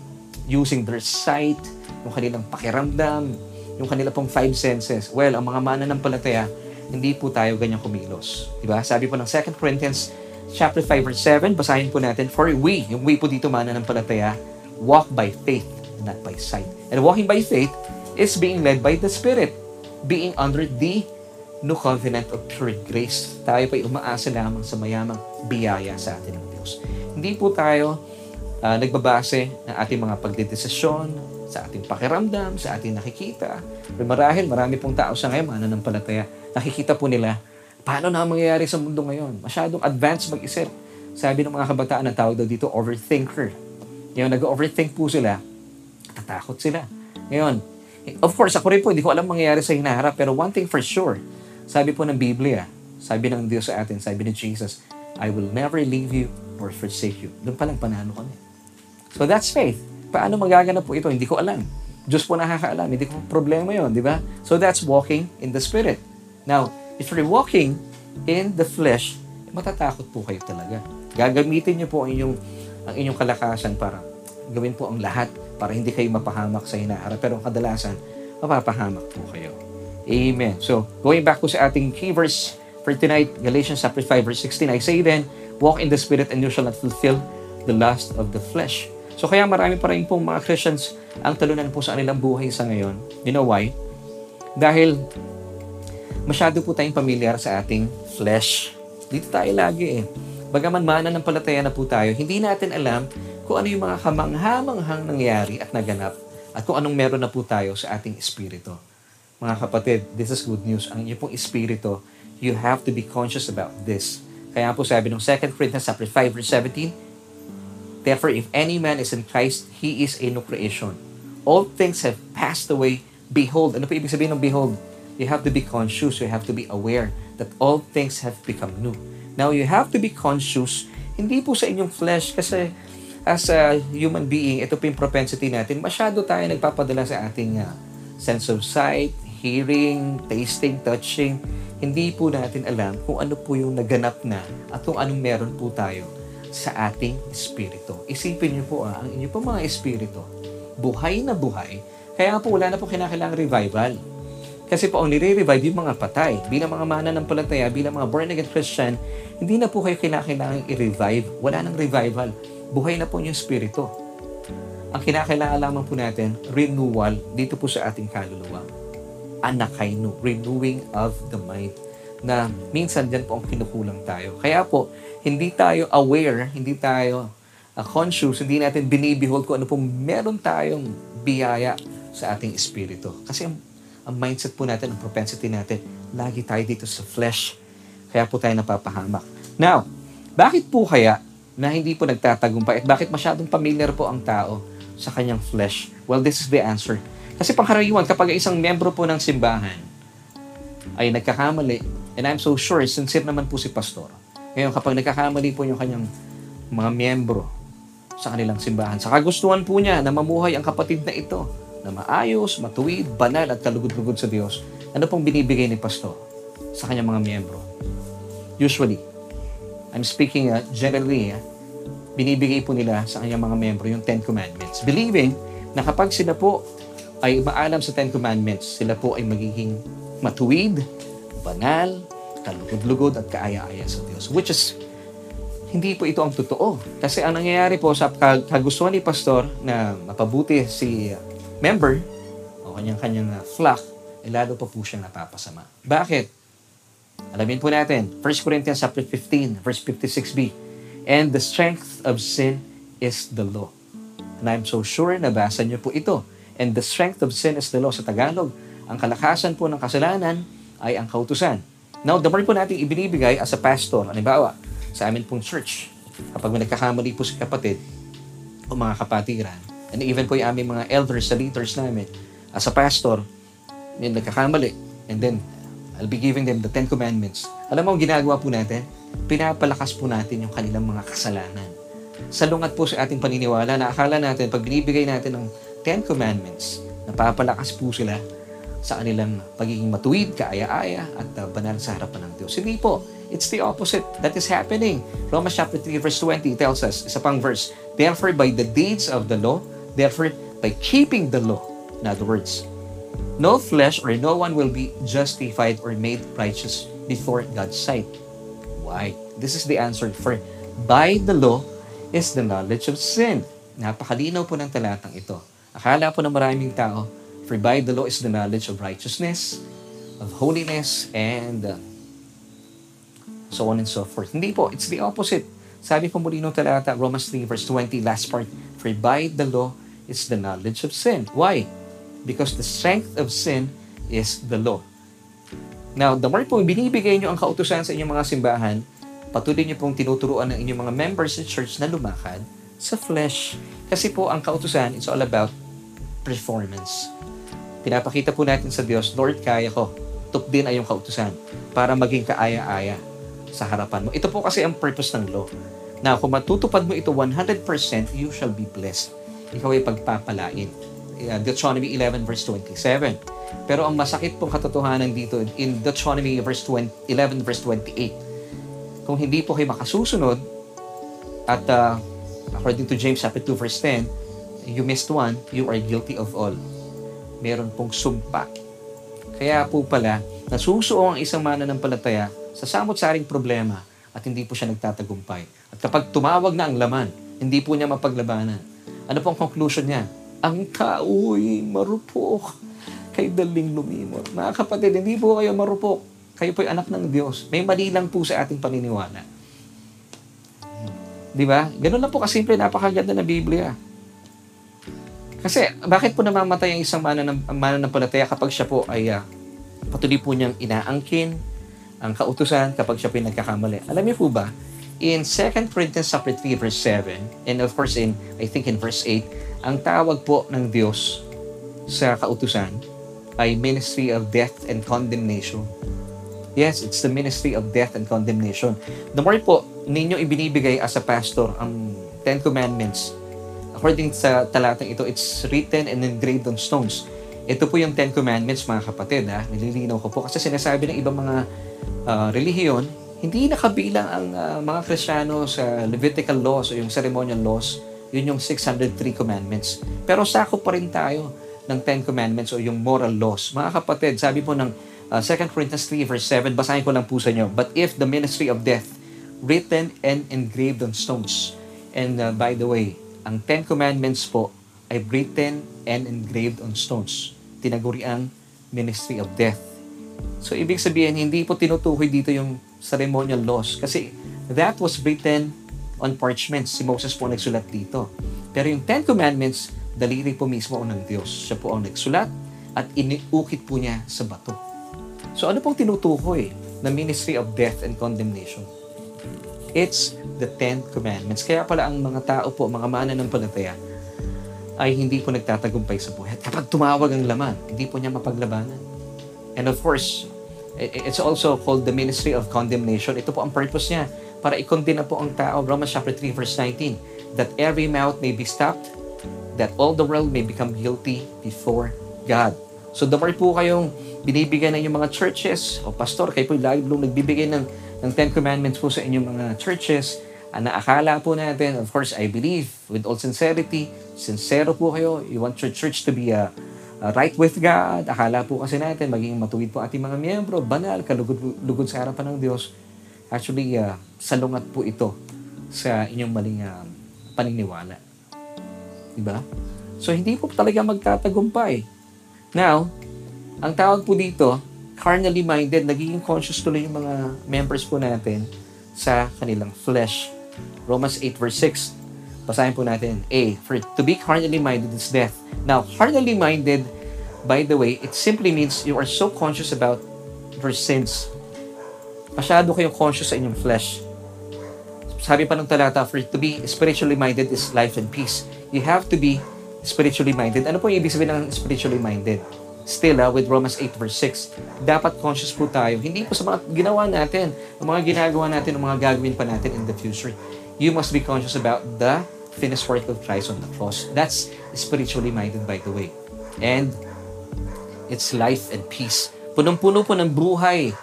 using their sight, yung kanilang pakiramdam, yung kanila pong five senses. Well, ang mga mana ng palataya, hindi po tayo ganyan kumilos. Diba? Sabi po ng 2 Corinthians chapter 5 verse 7, basahin po natin, For we, yung we po dito mana ng palataya, walk by faith, not by sight. And walking by faith is being led by the Spirit, being under the new covenant of pure grace. Tayo pa'y umaasa lamang sa mayamang biyaya sa atin ng Diyos. Hindi po tayo uh, nagbabase ng ating mga pagdedesisyon, sa ating pakiramdam, sa ating nakikita. Marahil, marami pong tao sa ngayon, mananampalataya, nakikita po nila, paano na mangyayari sa mundo ngayon? Masyadong advanced mag-isip. Sabi ng mga kabataan, ang tawag daw dito, overthinker. Ngayon, nag-overthink po sila, natatakot sila. Ngayon, of course, ako rin po, hindi ko alam mangyayari sa hinaharap, pero one thing for sure, sabi po ng Biblia, sabi ng Diyos sa atin, sabi ni Jesus, I will never leave you or forsake you. Doon pa lang panalo kami. So that's faith. Paano magaganap po ito? Hindi ko alam. Diyos po nakakaalam. Hindi ko problema yon, di ba? So that's walking in the Spirit. Now, if you're walking in the flesh, matatakot po kayo talaga. Gagamitin niyo po ang inyong, ang inyong kalakasan para gawin po ang lahat para hindi kayo mapahamak sa hinaharap. Pero kadalasan, mapapahamak po kayo. Amen. So, going back po sa ating key verse for tonight, Galatians chapter 5 verse 16, I say then, walk in the Spirit and you shall not fulfill the lust of the flesh. So kaya marami pa rin pong mga Christians ang talunan po sa kanilang buhay sa ngayon. You know why? Dahil masyado po tayong pamilyar sa ating flesh. Dito tayo lagi eh. Bagaman mana ng palataya na po tayo, hindi natin alam kung ano yung mga kamangha-manghang nangyari at naganap at kung anong meron na po tayo sa ating espiritu. Mga kapatid, this is good news. Ang inyong pong espiritu, you have to be conscious about this. Kaya po sabi ng 2 Corinthians 5 verse 17, Therefore, if any man is in Christ, he is a new creation. All things have passed away. Behold, ano po ibig sabihin ng behold? You have to be conscious, you have to be aware that all things have become new. Now, you have to be conscious, hindi po sa inyong flesh, kasi as a human being, ito po yung propensity natin, masyado tayo nagpapadala sa ating uh, sense of sight, hearing, tasting, touching. Hindi po natin alam kung ano po yung naganap na at kung anong meron po tayo sa ating espiritu. Isipin niyo po ah, ang inyo po mga espiritu, buhay na buhay, kaya po wala na po kinakailangang revival. Kasi po ang nire-revive yung mga patay. Bilang mga mana ng palataya, bilang mga born-again Christian, hindi na po kayo kinakailangang i-revive. Wala nang revival. Buhay na po yung espiritu. Ang kinakailangan lamang po natin, renewal dito po sa ating kaluluwa. Anakaino, renewing of the mind na minsan dyan po ang kinukulang tayo. Kaya po, hindi tayo aware, hindi tayo uh, conscious, hindi natin binibehold kung ano pong meron tayong biyaya sa ating espiritu. Kasi ang, ang mindset po natin, ang propensity natin, lagi tayo dito sa flesh. Kaya po tayo napapahamak. Now, bakit po kaya na hindi po nagtatagumpay at bakit masyadong familiar po ang tao sa kanyang flesh? Well, this is the answer. Kasi pangkaraniwan, kapag isang membro po ng simbahan ay nagkakamali, and I'm so sure, sincere naman po si pastor, ngayon, kapag nagkakamali po yung kanyang mga miyembro sa kanilang simbahan, sa kagustuhan po niya na mamuhay ang kapatid na ito na maayos, matuwid, banal at kalugod-lugod sa Diyos, ano pong binibigay ni pastor sa kanyang mga miyembro? Usually, I'm speaking uh, generally, uh, binibigay po nila sa kanyang mga miyembro yung Ten Commandments. Believing na kapag sila po ay maalam sa Ten Commandments, sila po ay magiging matuwid, banal, kalugod-lugod at kaaya-aya sa Diyos. Which is, hindi po ito ang totoo. Kasi ang nangyayari po sa kagustuhan ni Pastor na mapabuti si member o kanyang-kanyang flock, eh, lalo pa po siyang napapasama. Bakit? Alamin po natin, 1 Corinthians chapter 15, verse 56b. And the strength of sin is the law. And I'm so sure na basa niyo po ito. And the strength of sin is the law sa Tagalog. Ang kalakasan po ng kasalanan ay ang kautusan. Now, the more po natin ibinibigay as a pastor, halimbawa, sa amin pong church, kapag may nagkakamali po si kapatid o mga kapatiran, and even po yung aming mga elders, sa leaders namin, as a pastor, may nagkakamali, and then, I'll be giving them the Ten Commandments. Alam mo, ang ginagawa po natin, pinapalakas po natin yung kanilang mga kasalanan. Salungat po sa ating paniniwala na akala natin, pag binibigay natin ng Ten Commandments, napapalakas po sila sa kanilang pagiging matuwid, kaaya-aya, at uh, banal sa harapan ng Diyos. Hindi po. It's the opposite that is happening. Romans chapter 3 verse 20 tells us, isa pang verse, Therefore, by the deeds of the law, therefore, by keeping the law, in other words, no flesh or no one will be justified or made righteous before God's sight. Why? This is the answer for by the law is the knowledge of sin. Napakalinaw po ng talatang ito. Akala po ng maraming tao, for by the law is the knowledge of righteousness, of holiness, and uh, so on and so forth. Hindi po, it's the opposite. Sabi po muli ng talata, Romans 3 verse 20, last part, for by the law is the knowledge of sin. Why? because the strength of sin is the law. Now, the more po binibigay nyo ang kautusan sa inyong mga simbahan, patuloy nyo pong tinuturuan ng inyong mga members sa church na lumakad sa flesh. Kasi po ang kautusan, it's all about performance. Pinapakita po natin sa Diyos, Lord, kaya ko. Tuk din ay yung kautusan para maging kaaya-aya sa harapan mo. Ito po kasi ang purpose ng law. Na kung matutupad mo ito 100%, you shall be blessed. Ikaw ay pagpapalain uh, Deuteronomy 11 verse 27. Pero ang masakit pong katotohanan dito in Deuteronomy verse 20, 11 verse 28, kung hindi po kayo makasusunod at uh, according to James chapter 2 verse 10, you missed one, you are guilty of all. Meron pong sumpa. Kaya po pala, nasusuo ang isang mananampalataya sa samot-saring problema at hindi po siya nagtatagumpay. At kapag tumawag na ang laman, hindi po niya mapaglabanan. Ano pong conclusion niya? Ang tao'y marupok. Kay daling lumimot. Mga kapatid, hindi po kayo marupok. Kayo po'y anak ng Diyos. May mali lang po sa ating paniniwala. Di ba? Ganun lang po kasimple, napakaganda ng Biblia. Kasi, bakit po namamatay ang isang mananampalataya kapag siya po ay uh, patuloy po niyang inaangkin ang kautusan kapag siya po nagkakamali? Alam niyo po ba, in 2 Corinthians chapter 3 verse 7, and of course in, I think in verse 8, ang tawag po ng Diyos sa kautusan ay ministry of death and condemnation. Yes, it's the ministry of death and condemnation. The more po ninyo ibinibigay as a pastor ang Ten Commandments, according sa talatang ito, it's written and engraved on stones. Ito po yung Ten Commandments, mga kapatid. Ha? Nililinaw ko po kasi sinasabi ng ibang mga uh, relihiyon, hindi nakabilang ang uh, mga Kristiyano sa Levitical laws o yung ceremonial laws yun yung 603 commandments. Pero sakop pa rin tayo ng 10 commandments o yung moral laws. Mga kapatid, sabi po ng uh, 2 Corinthians 3 verse 7, basahin ko lang po sa inyo. But if the ministry of death, written and engraved on stones. And uh, by the way, ang 10 commandments po ay written and engraved on stones. Tinaguri ang ministry of death. So, ibig sabihin, hindi po tinutukoy dito yung ceremonial laws. Kasi that was written on parchments. Si Moses po nagsulat dito. Pero yung Ten Commandments, daliri po mismo ng Diyos. Siya po ang nagsulat at iniukit po niya sa bato. So ano pong tinutukoy na ministry of death and condemnation? It's the Ten Commandments. Kaya pala ang mga tao po, mga mana ng palataya, ay hindi po nagtatagumpay sa buhay. Kapag tumawag ang laman, hindi po niya mapaglabanan. And of course, it's also called the ministry of condemnation. Ito po ang purpose niya para i-condemn na po ang tao. Romans chapter 3 verse 19. That every mouth may be stopped, that all the world may become guilty before God. So the more po kayong binibigyan ng inyong mga churches o pastor, kayo po lagi po nagbibigay ng, ng Ten Commandments po sa inyong mga churches, ang naakala po natin, of course, I believe, with all sincerity, sincero po kayo, you want your church to be a, a right with God, akala po kasi natin, maging matuwid po ating mga miyembro, banal, kalugod-lugod sa harapan ng Diyos. Actually, uh, salungat po ito sa inyong maling uh, paniniwala. Diba? So, hindi po talaga magtatagumpay. Now, ang tawag po dito, carnally minded, nagiging conscious tuloy yung mga members po natin sa kanilang flesh. Romans 8 verse 6. Basahin po natin. A. For to be carnally minded is death. Now, carnally minded, by the way, it simply means you are so conscious about your sins. Masyado kayong conscious sa inyong flesh. Sabi pa ng talata, for to be spiritually minded is life and peace. You have to be spiritually minded. Ano po yung ibig sabihin ng spiritually minded? Still, uh, with Romans 8 verse 6, dapat conscious po tayo. Hindi po sa mga ginawa natin, ang mga ginagawa natin, ang mga gagawin pa natin in the future. You must be conscious about the finished work of Christ on the cross. That's spiritually minded, by the way. And it's life and peace. Punong-puno po ng buhay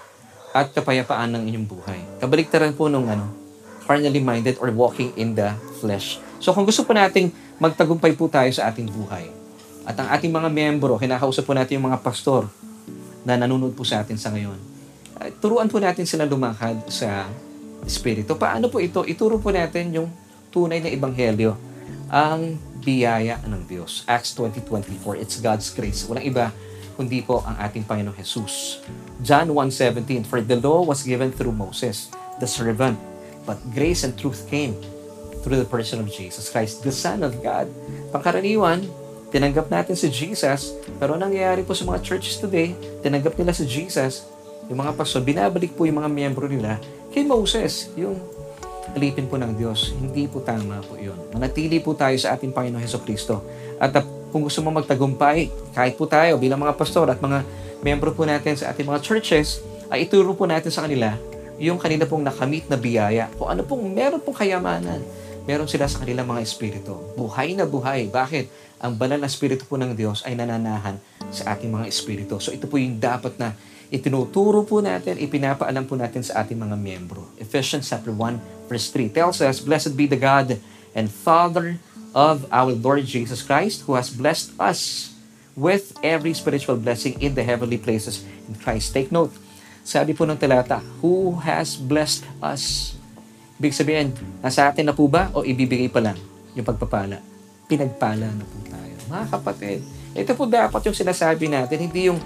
at kapayapaan ng inyong buhay. Kabaliktaran po nung ano, carnally minded or walking in the flesh. So kung gusto po nating magtagumpay po tayo sa ating buhay, at ang ating mga membro, kinakausap po natin yung mga pastor na nanonood po sa atin sa ngayon. Uh, turuan po natin sila lumakad sa Espiritu. Paano po ito? Ituro po natin yung tunay na ebanghelyo, ang biyaya ng Diyos. Acts 20.24, it's God's grace. Walang iba, kundi po ang ating Panginoong Jesus. John 1.17, For the law was given through Moses, the servant, but grace and truth came through the person of Jesus Christ, the Son of God. Pangkaraniwan, tinanggap natin si Jesus, pero nangyayari po sa mga churches today, tinanggap nila si Jesus, yung mga pastor, binabalik po yung mga miyembro nila kay Moses, yung alipin po ng Diyos. Hindi po tama po yun. Manatili po tayo sa ating Panginoon Heso Kristo. At uh, kung gusto mo magtagumpay, kahit po tayo bilang mga pastor at mga miyembro po natin sa ating mga churches, ay ituro po natin sa kanila yung kanila pong nakamit na biyaya. Kung ano pong meron pong kayamanan, meron sila sa kanilang mga espiritu. Buhay na buhay. Bakit? Ang banal na Espiritu po ng Diyos ay nananahan sa ating mga espiritu. So ito po yung dapat na itinuturo po natin, ipinapaalam po natin sa ating mga miyembro. Ephesians chapter 1 verse 3 tells us, Blessed be the God and Father of our Lord Jesus Christ, who has blessed us with every spiritual blessing in the heavenly places in Christ. Take note, sabi po ng talata, who has blessed us? Ibig sabihin, nasa atin na po ba o ibibigay pa lang yung pagpapala? Pinagpala na po mga kapatid, ito po dapat yung sinasabi natin, hindi yung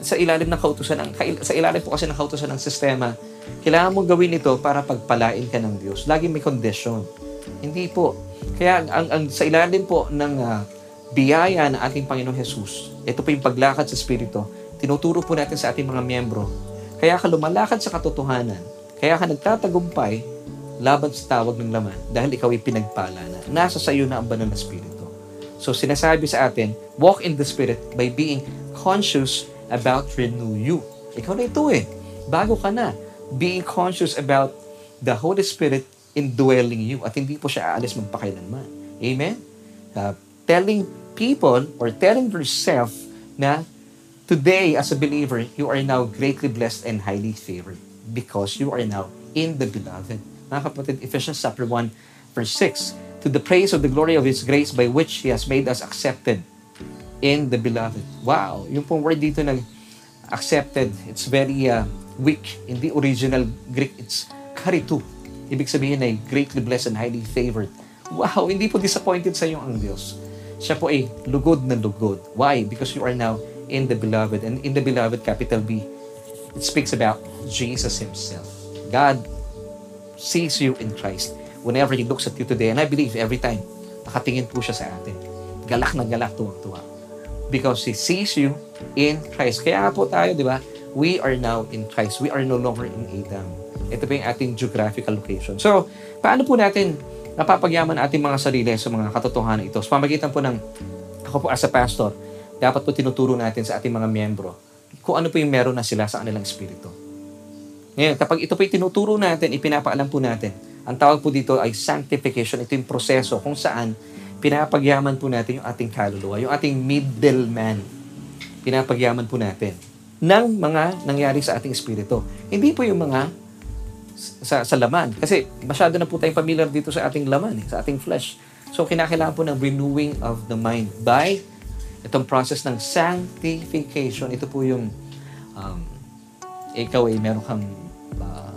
sa ilalim ng kautusan, ng, sa ilalim po kasi ng kautusan ng sistema, kailangan mong gawin ito para pagpalain ka ng Diyos. Lagi may condition. Hindi po. Kaya ang, ang sa ilalim po ng uh, biyaya ng ating Panginoong Jesus, ito po yung paglakad sa Espiritu, tinuturo po natin sa ating mga miyembro. Kaya ka lumalakad sa katotohanan, kaya ka nagtatagumpay laban sa tawag ng laman dahil ikaw ay pinagpala na. Nasa sa iyo na ang banal na Espiritu. So sinasabi sa atin, walk in the Spirit by being conscious about renew you. Ikaw na ito eh. Bago ka na. Being conscious about the Holy Spirit indwelling you. At hindi po siya aalis magpakailanman. Amen? Uh, telling people or telling yourself na today as a believer, you are now greatly blessed and highly favored because you are now in the beloved. Mga kapatid, Ephesians chapter 1 verse 6 to the praise of the glory of His grace by which He has made us accepted in the beloved. Wow! Yung pong word dito na accepted, it's very uh, weak. In the original Greek, it's karitu. Ibig sabihin ay greatly blessed and highly favored. Wow! Hindi po disappointed sa iyo ang Diyos. Siya po ay lugod na lugod. Why? Because you are now in the beloved. And in the beloved, capital B, it speaks about Jesus Himself. God sees you in Christ whenever He looks at you today, and I believe every time, nakatingin po siya sa atin. Galak na galak, tuwang-tuwa. Because He sees you in Christ. Kaya nga po tayo, di ba? We are now in Christ. We are no longer in Adam. Ito po yung ating geographical location. So, paano po natin napapagyaman ating mga sarili sa mga katotohanan ito? Sa pamagitan po ng, ako po as a pastor, dapat po tinuturo natin sa ating mga miyembro kung ano po yung meron na sila sa kanilang espiritu. Ngayon, kapag ito po yung tinuturo natin, ipinapaalam po natin, ang tawag po dito ay sanctification. Ito yung proseso kung saan pinapagyaman po natin yung ating kaluluwa, yung ating middleman. Pinapagyaman po natin ng mga nangyari sa ating espiritu. Hindi po yung mga sa, sa laman. Kasi masyado na po tayong familiar dito sa ating laman, eh, sa ating flesh. So, kinakailangan po ng renewing of the mind by itong process ng sanctification. Ito po yung um, ikaw ay meron kang uh,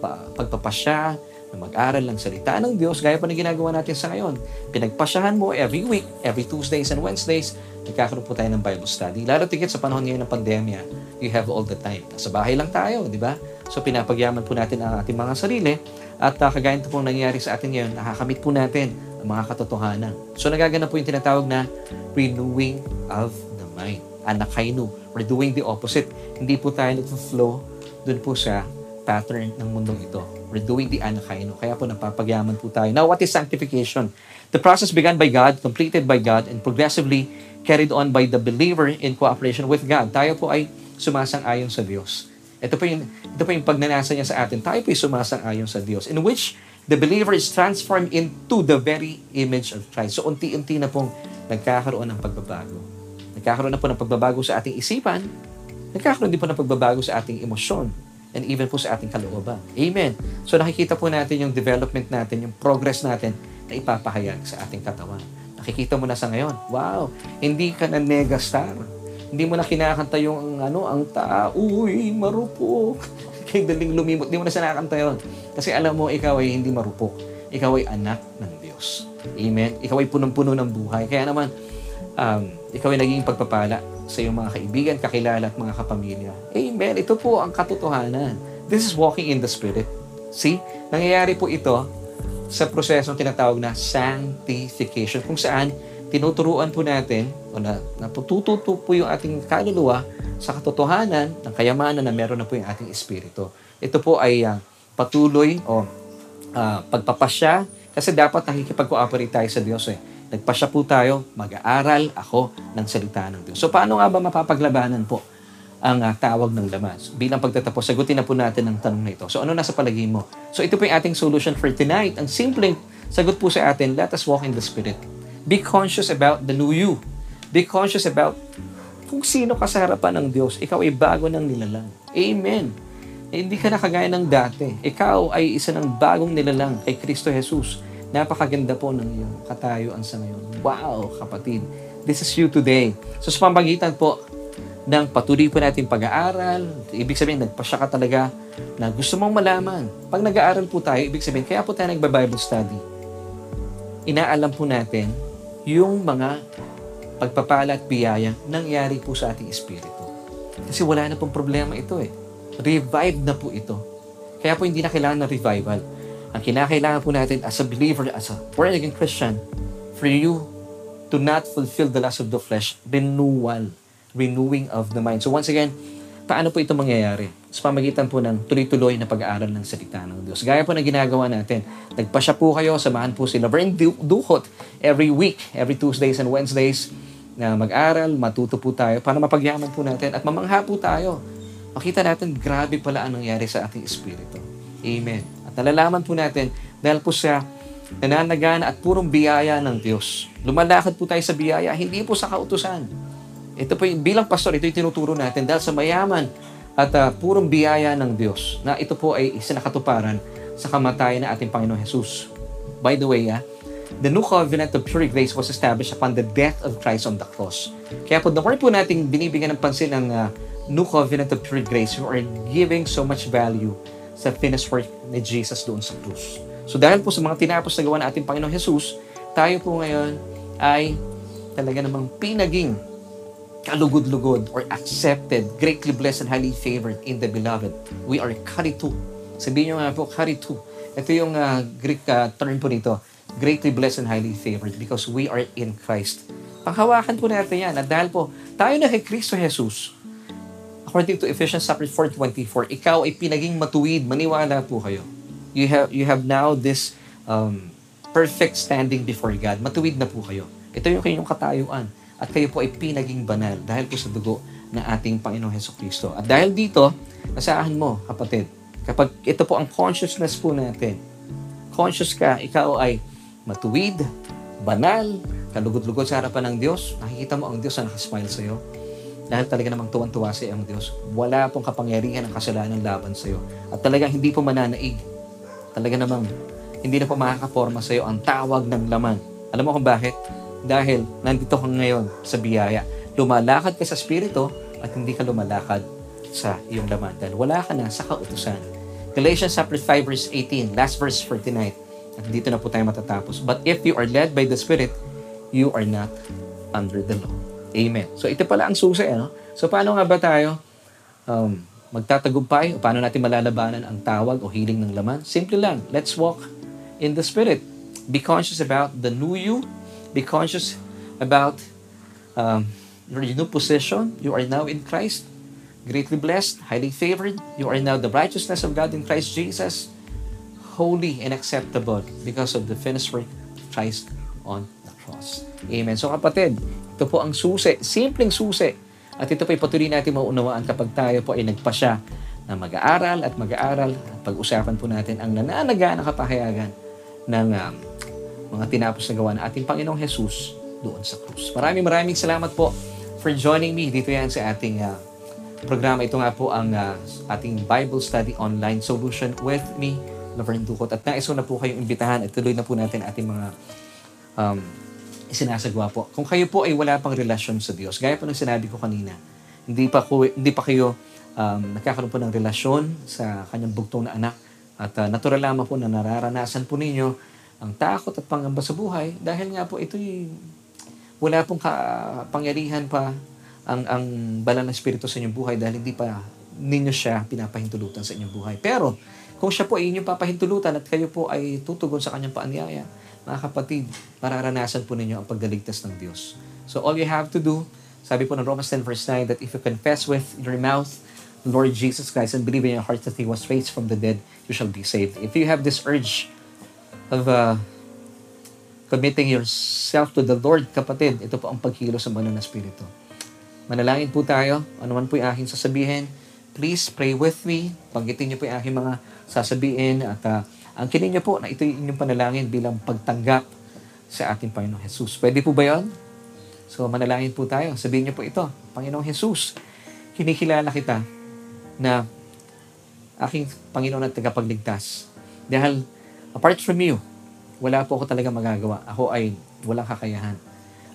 pa, pagpapasya, na mag-aral ng salita ng Diyos, gaya pa na ginagawa natin sa ngayon. Pinagpasyahan mo every week, every Tuesdays and Wednesdays, nagkakaroon po tayo ng Bible study. Lalo tigit sa panahon ngayon ng pandemya, you have all the time. Sa bahay lang tayo, di ba? So pinapagyaman po natin ang ating mga sarili at uh, kagaya ito pong nangyayari sa atin ngayon, nakakamit po natin ang mga katotohanan. So nagaganap po yung tinatawag na renewing of the mind. Anakainu. We're doing the opposite. Hindi po tayo nag-flow dun po sa pattern ng mundong ito. We're doing the anakaino. Kaya po napapagyaman po tayo. Now, what is sanctification? The process began by God, completed by God, and progressively carried on by the believer in cooperation with God. Tayo po ay sumasang-ayon sa Diyos. Ito po yung, ito po yung pagnanasa niya sa atin. Tayo po ay sumasang-ayon sa Diyos. In which the believer is transformed into the very image of Christ. So, unti-unti na pong nagkakaroon ng pagbabago. Nagkakaroon na po ng pagbabago sa ating isipan, nagkakaroon din po ng pagbabago sa ating emosyon, and even po sa ating kalooban. Amen. So nakikita po natin yung development natin, yung progress natin na ipapahayag sa ating katawan. Nakikita mo na sa ngayon, wow, hindi ka na negastar. Hindi mo na kinakanta yung ano, ang tao'y marupok. Kay daling lumimot, hindi mo na sinakanta yun. Kasi alam mo, ikaw ay hindi marupok. Ikaw ay anak ng Diyos. Amen. Ikaw ay punong-puno ng buhay. Kaya naman, um, ikaw ay naging pagpapala sa iyong mga kaibigan, kakilala at mga kapamilya. Amen. Ito po ang katotohanan. This is walking in the Spirit. See? Nangyayari po ito sa prosesong tinatawag na sanctification kung saan tinuturuan po natin o na, natututo po yung ating kaluluwa sa katotohanan ng kayamanan na meron na po yung ating espiritu. Ito po ay uh, patuloy o uh, pagpapasya kasi dapat nakikipag-cooperate tayo sa Diyos eh Nagpasya po tayo, mag-aaral ako ng salita ng Diyos. So paano nga ba mapapaglabanan po ang uh, tawag ng lamas? Bilang pagtatapos, sagutin na po natin ang tanong na ito. So ano nasa palagi mo? So ito po yung ating solution for tonight. Ang simpleng sagot po sa atin, let us walk in the Spirit. Be conscious about the new you. Be conscious about kung sino ka sa harapan ng Diyos. Ikaw ay bago ng nilalang. Amen. Eh, hindi ka na kagaya ng dati. Ikaw ay isa ng bagong nilalang kay Kristo Jesus Napakaganda po ng iyong katayuan sa ngayon. Wow, kapatid. This is you today. So sa pamagitan po ng patuloy po natin pag-aaral, ibig sabihin, nagpasya ka talaga na gusto mong malaman. Pag nag-aaral po tayo, ibig sabihin, kaya po tayo nagba-Bible study. Inaalam po natin yung mga pagpapala at biyaya nangyari po sa ating espiritu. Kasi wala na pong problema ito eh. Revived na po ito. Kaya po hindi na kailangan ng revival. Ang kinakailangan po natin as a believer, as a born-again Christian, for you to not fulfill the lust of the flesh, renewal, renewing of the mind. So once again, paano po ito mangyayari? Sa pamagitan po ng tuloy-tuloy na pag-aaral ng salita ng Diyos. Gaya po na ginagawa natin. Nagpasya po kayo, samahan po si Laverne Duhot every week, every Tuesdays and Wednesdays na mag-aral, matuto po tayo para mapagyaman po natin at mamangha po tayo. Makita natin, grabe pala ang nangyari sa ating espiritu. Amen. Nalalaman po natin dahil po sa nananagana at purong biyaya ng Diyos. Lumalakad po tayo sa biyaya, hindi po sa kautusan. Ito po, bilang pastor, ito yung tinuturo natin dahil sa mayaman at uh, purong biyaya ng Diyos na ito po ay isinakatuparan sa kamatayan ng ating Panginoon Jesus. By the way, ah, the new covenant of pure grace was established upon the death of Christ on the cross. Kaya po, the more po nating binibigyan ng pansin ng uh, new covenant of pure grace, we are giving so much value sa finished work ni Jesus doon sa krus. So dahil po sa mga tinapos na gawa ng ating Panginoon Jesus, tayo po ngayon ay talaga namang pinaging kalugod-lugod or accepted, greatly blessed and highly favored in the beloved. We are karitu. Sabihin nyo nga po, karitu. Ito yung uh, Greek uh, term po nito. Greatly blessed and highly favored because we are in Christ. Panghawakan po natin yan. At dahil po, tayo na kay Kristo Jesus, according to Ephesians chapter 4:24, ikaw ay pinaging matuwid, maniwala po kayo. You have you have now this um, perfect standing before God. Matuwid na po kayo. Ito yung kanyang katayuan. At kayo po ay pinaging banal dahil po sa dugo ng ating Panginoong Heso Kristo. At dahil dito, nasaan mo, kapatid, kapag ito po ang consciousness po natin, conscious ka, ikaw ay matuwid, banal, kalugod-lugod sa harapan ng Diyos, nakikita mo ang Diyos na nakasmile sa iyo. Dahil talaga namang tuwan-tuwa sa ang Diyos. Wala pong kapangyarihan ng kasalanan laban sa iyo. At talagang hindi po mananaig. Talaga namang hindi na po makakaporma sa iyo ang tawag ng laman. Alam mo kung bakit? Dahil nandito ka ngayon sa biyaya. Lumalakad ka sa Espiritu at hindi ka lumalakad sa iyong laman. Dahil wala ka na sa kautusan. Galatians chapter 5 verse 18, last verse for tonight. At dito na po tayo matatapos. But if you are led by the Spirit, you are not under the law. Amen. So ito pala ang susi. Ano? So paano nga ba tayo um, magtatagumpay o paano natin malalabanan ang tawag o healing ng laman? Simple lang. Let's walk in the Spirit. Be conscious about the new you. Be conscious about um, your new position. You are now in Christ. Greatly blessed, highly favored. You are now the righteousness of God in Christ Jesus. Holy and acceptable because of the finished work of Christ on the cross. Amen. So kapatid, ito po ang susi, simpleng susi. At ito po ay patuloy natin mauunawaan kapag tayo po ay nagpasya na mag-aaral at mag-aaral pag-usapan po natin ang nananaga na kapahayagan ng um, mga tinapos na gawa ng ating Panginoong Jesus doon sa krus. Maraming maraming salamat po for joining me dito yan sa ating uh, programa. Ito nga po ang uh, ating Bible Study Online Solution with me, Laverne Dukot. At nais ko na po kayong imbitahan at tuloy na po natin ating mga um, isinasagwa po. Kung kayo po ay wala pang relasyon sa Diyos, gaya po ng sinabi ko kanina, hindi pa, ko, hindi pa kayo um, nagkakaroon po ng relasyon sa kanyang bugtong na anak at uh, natural lamang po na nararanasan po ninyo ang takot at pangamba sa buhay dahil nga po ito'y wala pong kapangyarihan pa ang, ang banal na espiritu sa inyong buhay dahil hindi pa ninyo siya pinapahintulutan sa inyong buhay. Pero kung siya po ay inyong papahintulutan at kayo po ay tutugon sa kanyang paanyaya, mga kapatid, mararanasan po ninyo ang pagdaligtas ng Diyos. So all you have to do, sabi po ng Romans 10 verse 9, that if you confess with your mouth Lord Jesus Christ and believe in your heart that He was raised from the dead, you shall be saved. If you have this urge of uh, committing yourself to the Lord, kapatid, ito po ang paghilo sa banal na Espiritu. Manalangin po tayo, ano man po yung aking sasabihin, please pray with me, panggitin niyo po yung aking mga sasabihin at uh, ang kinin niyo po na ito yung inyong panalangin bilang pagtanggap sa ating Panginoong Jesus. Pwede po ba yon? So manalangin po tayo. Sabihin niyo po ito, Panginoong Jesus, kinikilala kita na aking Panginoon at tagapagligtas. Dahil apart from you, wala po ako talaga magagawa. Ako ay walang kakayahan.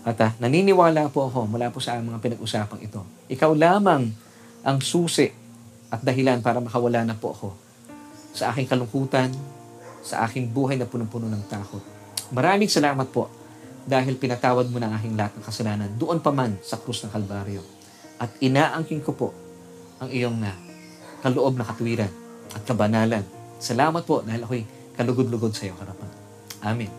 At uh, naniniwala po ako mula po sa mga pinag-usapang ito. Ikaw lamang ang susi at dahilan para makawala na po ako sa aking kalungkutan, sa aking buhay na punong-puno ng takot. Maraming salamat po dahil pinatawad mo na aking lahat ng kasalanan doon pa man sa krus ng Kalbaryo. At inaangking ko po ang iyong na kaloob na katwiran at kabanalan. Salamat po dahil ako'y kalugod-lugod sa iyo harapan. Amen.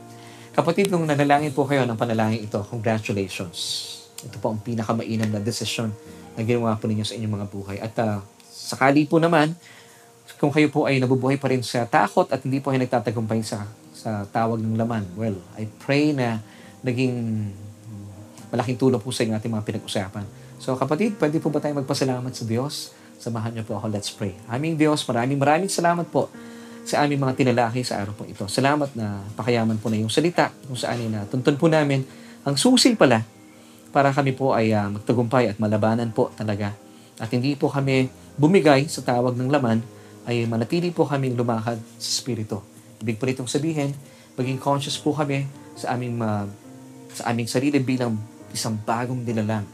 Kapatid, nung nanalangin po kayo ng panalangin ito, congratulations. Ito po ang pinakamainam na desisyon na ginawa po ninyo sa inyong mga buhay. At uh, sakali po naman, kung kayo po ay nabubuhay pa rin sa takot at hindi po ay nagtatagumpay sa, sa tawag ng laman, well, I pray na naging malaking tulong po sa inyo ating mga pinag-usapan. So kapatid, pwede po ba tayo magpasalamat sa Diyos? Samahan niyo po ako. Let's pray. Aming Diyos, maraming maraming salamat po sa aming mga tinalaki sa araw po ito. Salamat na pakayaman po na yung salita kung saan ay natuntun po namin ang susi pala para kami po ay uh, magtagumpay at malabanan po talaga. At hindi po kami bumigay sa tawag ng laman, ay manatili po kaming lumakad sa Espiritu. Ibig po nitong sabihin, maging conscious po kami sa aming, uh, sa aming sarili bilang isang bagong nilalang.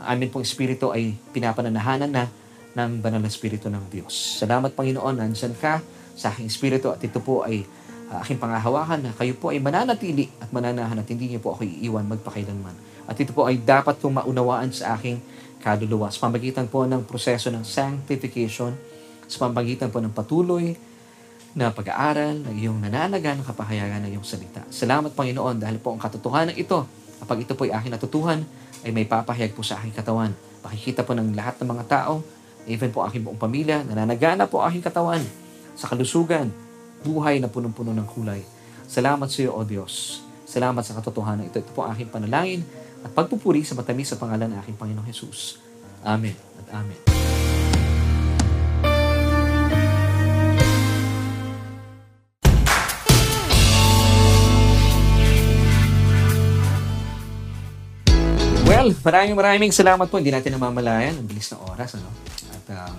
Ang aming pong Espiritu ay pinapananahanan na ng banal na Espiritu ng Diyos. Salamat Panginoon, nandyan ka sa aking Espiritu at ito po ay uh, aking pangahawakan na kayo po ay mananatili at mananahan at hindi niyo po ako iiwan magpakailanman. At ito po ay dapat kong maunawaan sa aking kaluluwa sa pamagitan po ng proseso ng sanctification sa pamamagitan po ng patuloy na pag-aaral ng iyong nananaga ng kapahayagan ng iyong salita. Salamat Panginoon dahil po ang katotohanan ito, kapag ito po ay aking natutuhan, ay may papahayag po sa aking katawan. Pakikita po ng lahat ng mga tao, even po aking buong pamilya, nananagana po aking katawan sa kalusugan, buhay na punong-puno ng kulay. Salamat sa iyo, O Diyos. Salamat sa katotohanan ito. Ito po ang aking panalangin at pagpupuri sa matamis sa pangalan ng aking Panginoong Jesus. Amen at Amen. Well, maraming maraming salamat po. Hindi natin namamalayan. Ang bilis ng oras. Ano? At um,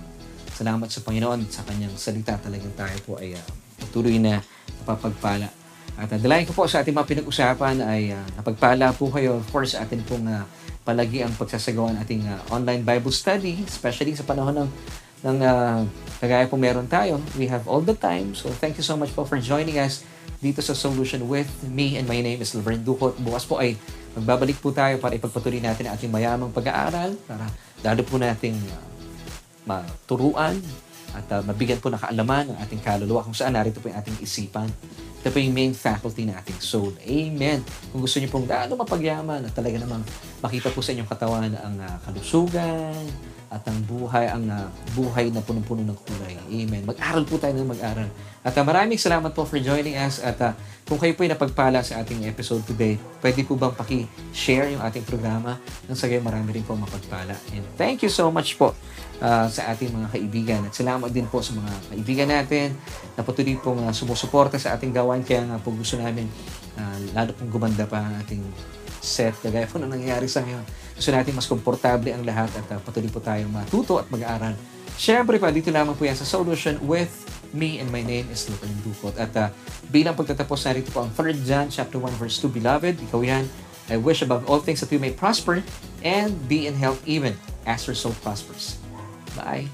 salamat sa Panginoon sa kanyang salita. Talagang tayo po ay uh, patuloy na napapagpala. At uh, dalayan ko po sa ating mga pinag-usapan ay uh, napagpala po kayo. Of course, atin pong uh, palagi ang pagsasagawa ng ating uh, online Bible study, especially sa panahon ng ng uh, kagaya po meron tayo. We have all the time. So thank you so much po for joining us dito sa Solution with me and my name is Laverne Ducot. Bukas po ay magbabalik po tayo para ipagpatuloy natin ang ating mayamang pag-aaral para lalo po nating uh, maturuan at uh, mabigyan po ng kaalaman ng ating kaluluwa kung saan narito po yung ating isipan. Ito po yung main faculty ng ating soul. Amen. Kung gusto niyo pong lalo mapagyaman at talaga namang makita po sa inyong katawan ang uh, kalusugan, at ang buhay ang uh, buhay na punong-puno ng kulay. Amen. Mag-aral po tayo ng mag-aral. At uh, maraming salamat po for joining us at uh, kung kayo po ay napagpala sa ating episode today, pwede po bang paki-share yung ating programa nang sa gayon marami rin po mapagpala. And thank you so much po uh, sa ating mga kaibigan. At salamat din po sa mga kaibigan natin na patuloy pong uh, sumusuporta sa ating gawain. Kaya nga po gusto namin uh, lalo pong gumanda pa ang ating set, kagaya po na nangyayari sa ngayon. Gusto natin mas komportable ang lahat at uh, patuloy po tayong matuto at mag-aaral. Siyempre pa, dito lamang po yan sa Solution with me and my name is Lupin Dukot. At uh, bilang pagtatapos na rito po ang 3 John chapter 1 verse 2, Beloved, ikaw yan, I wish above all things that you may prosper and be in health even as your soul prospers. Bye!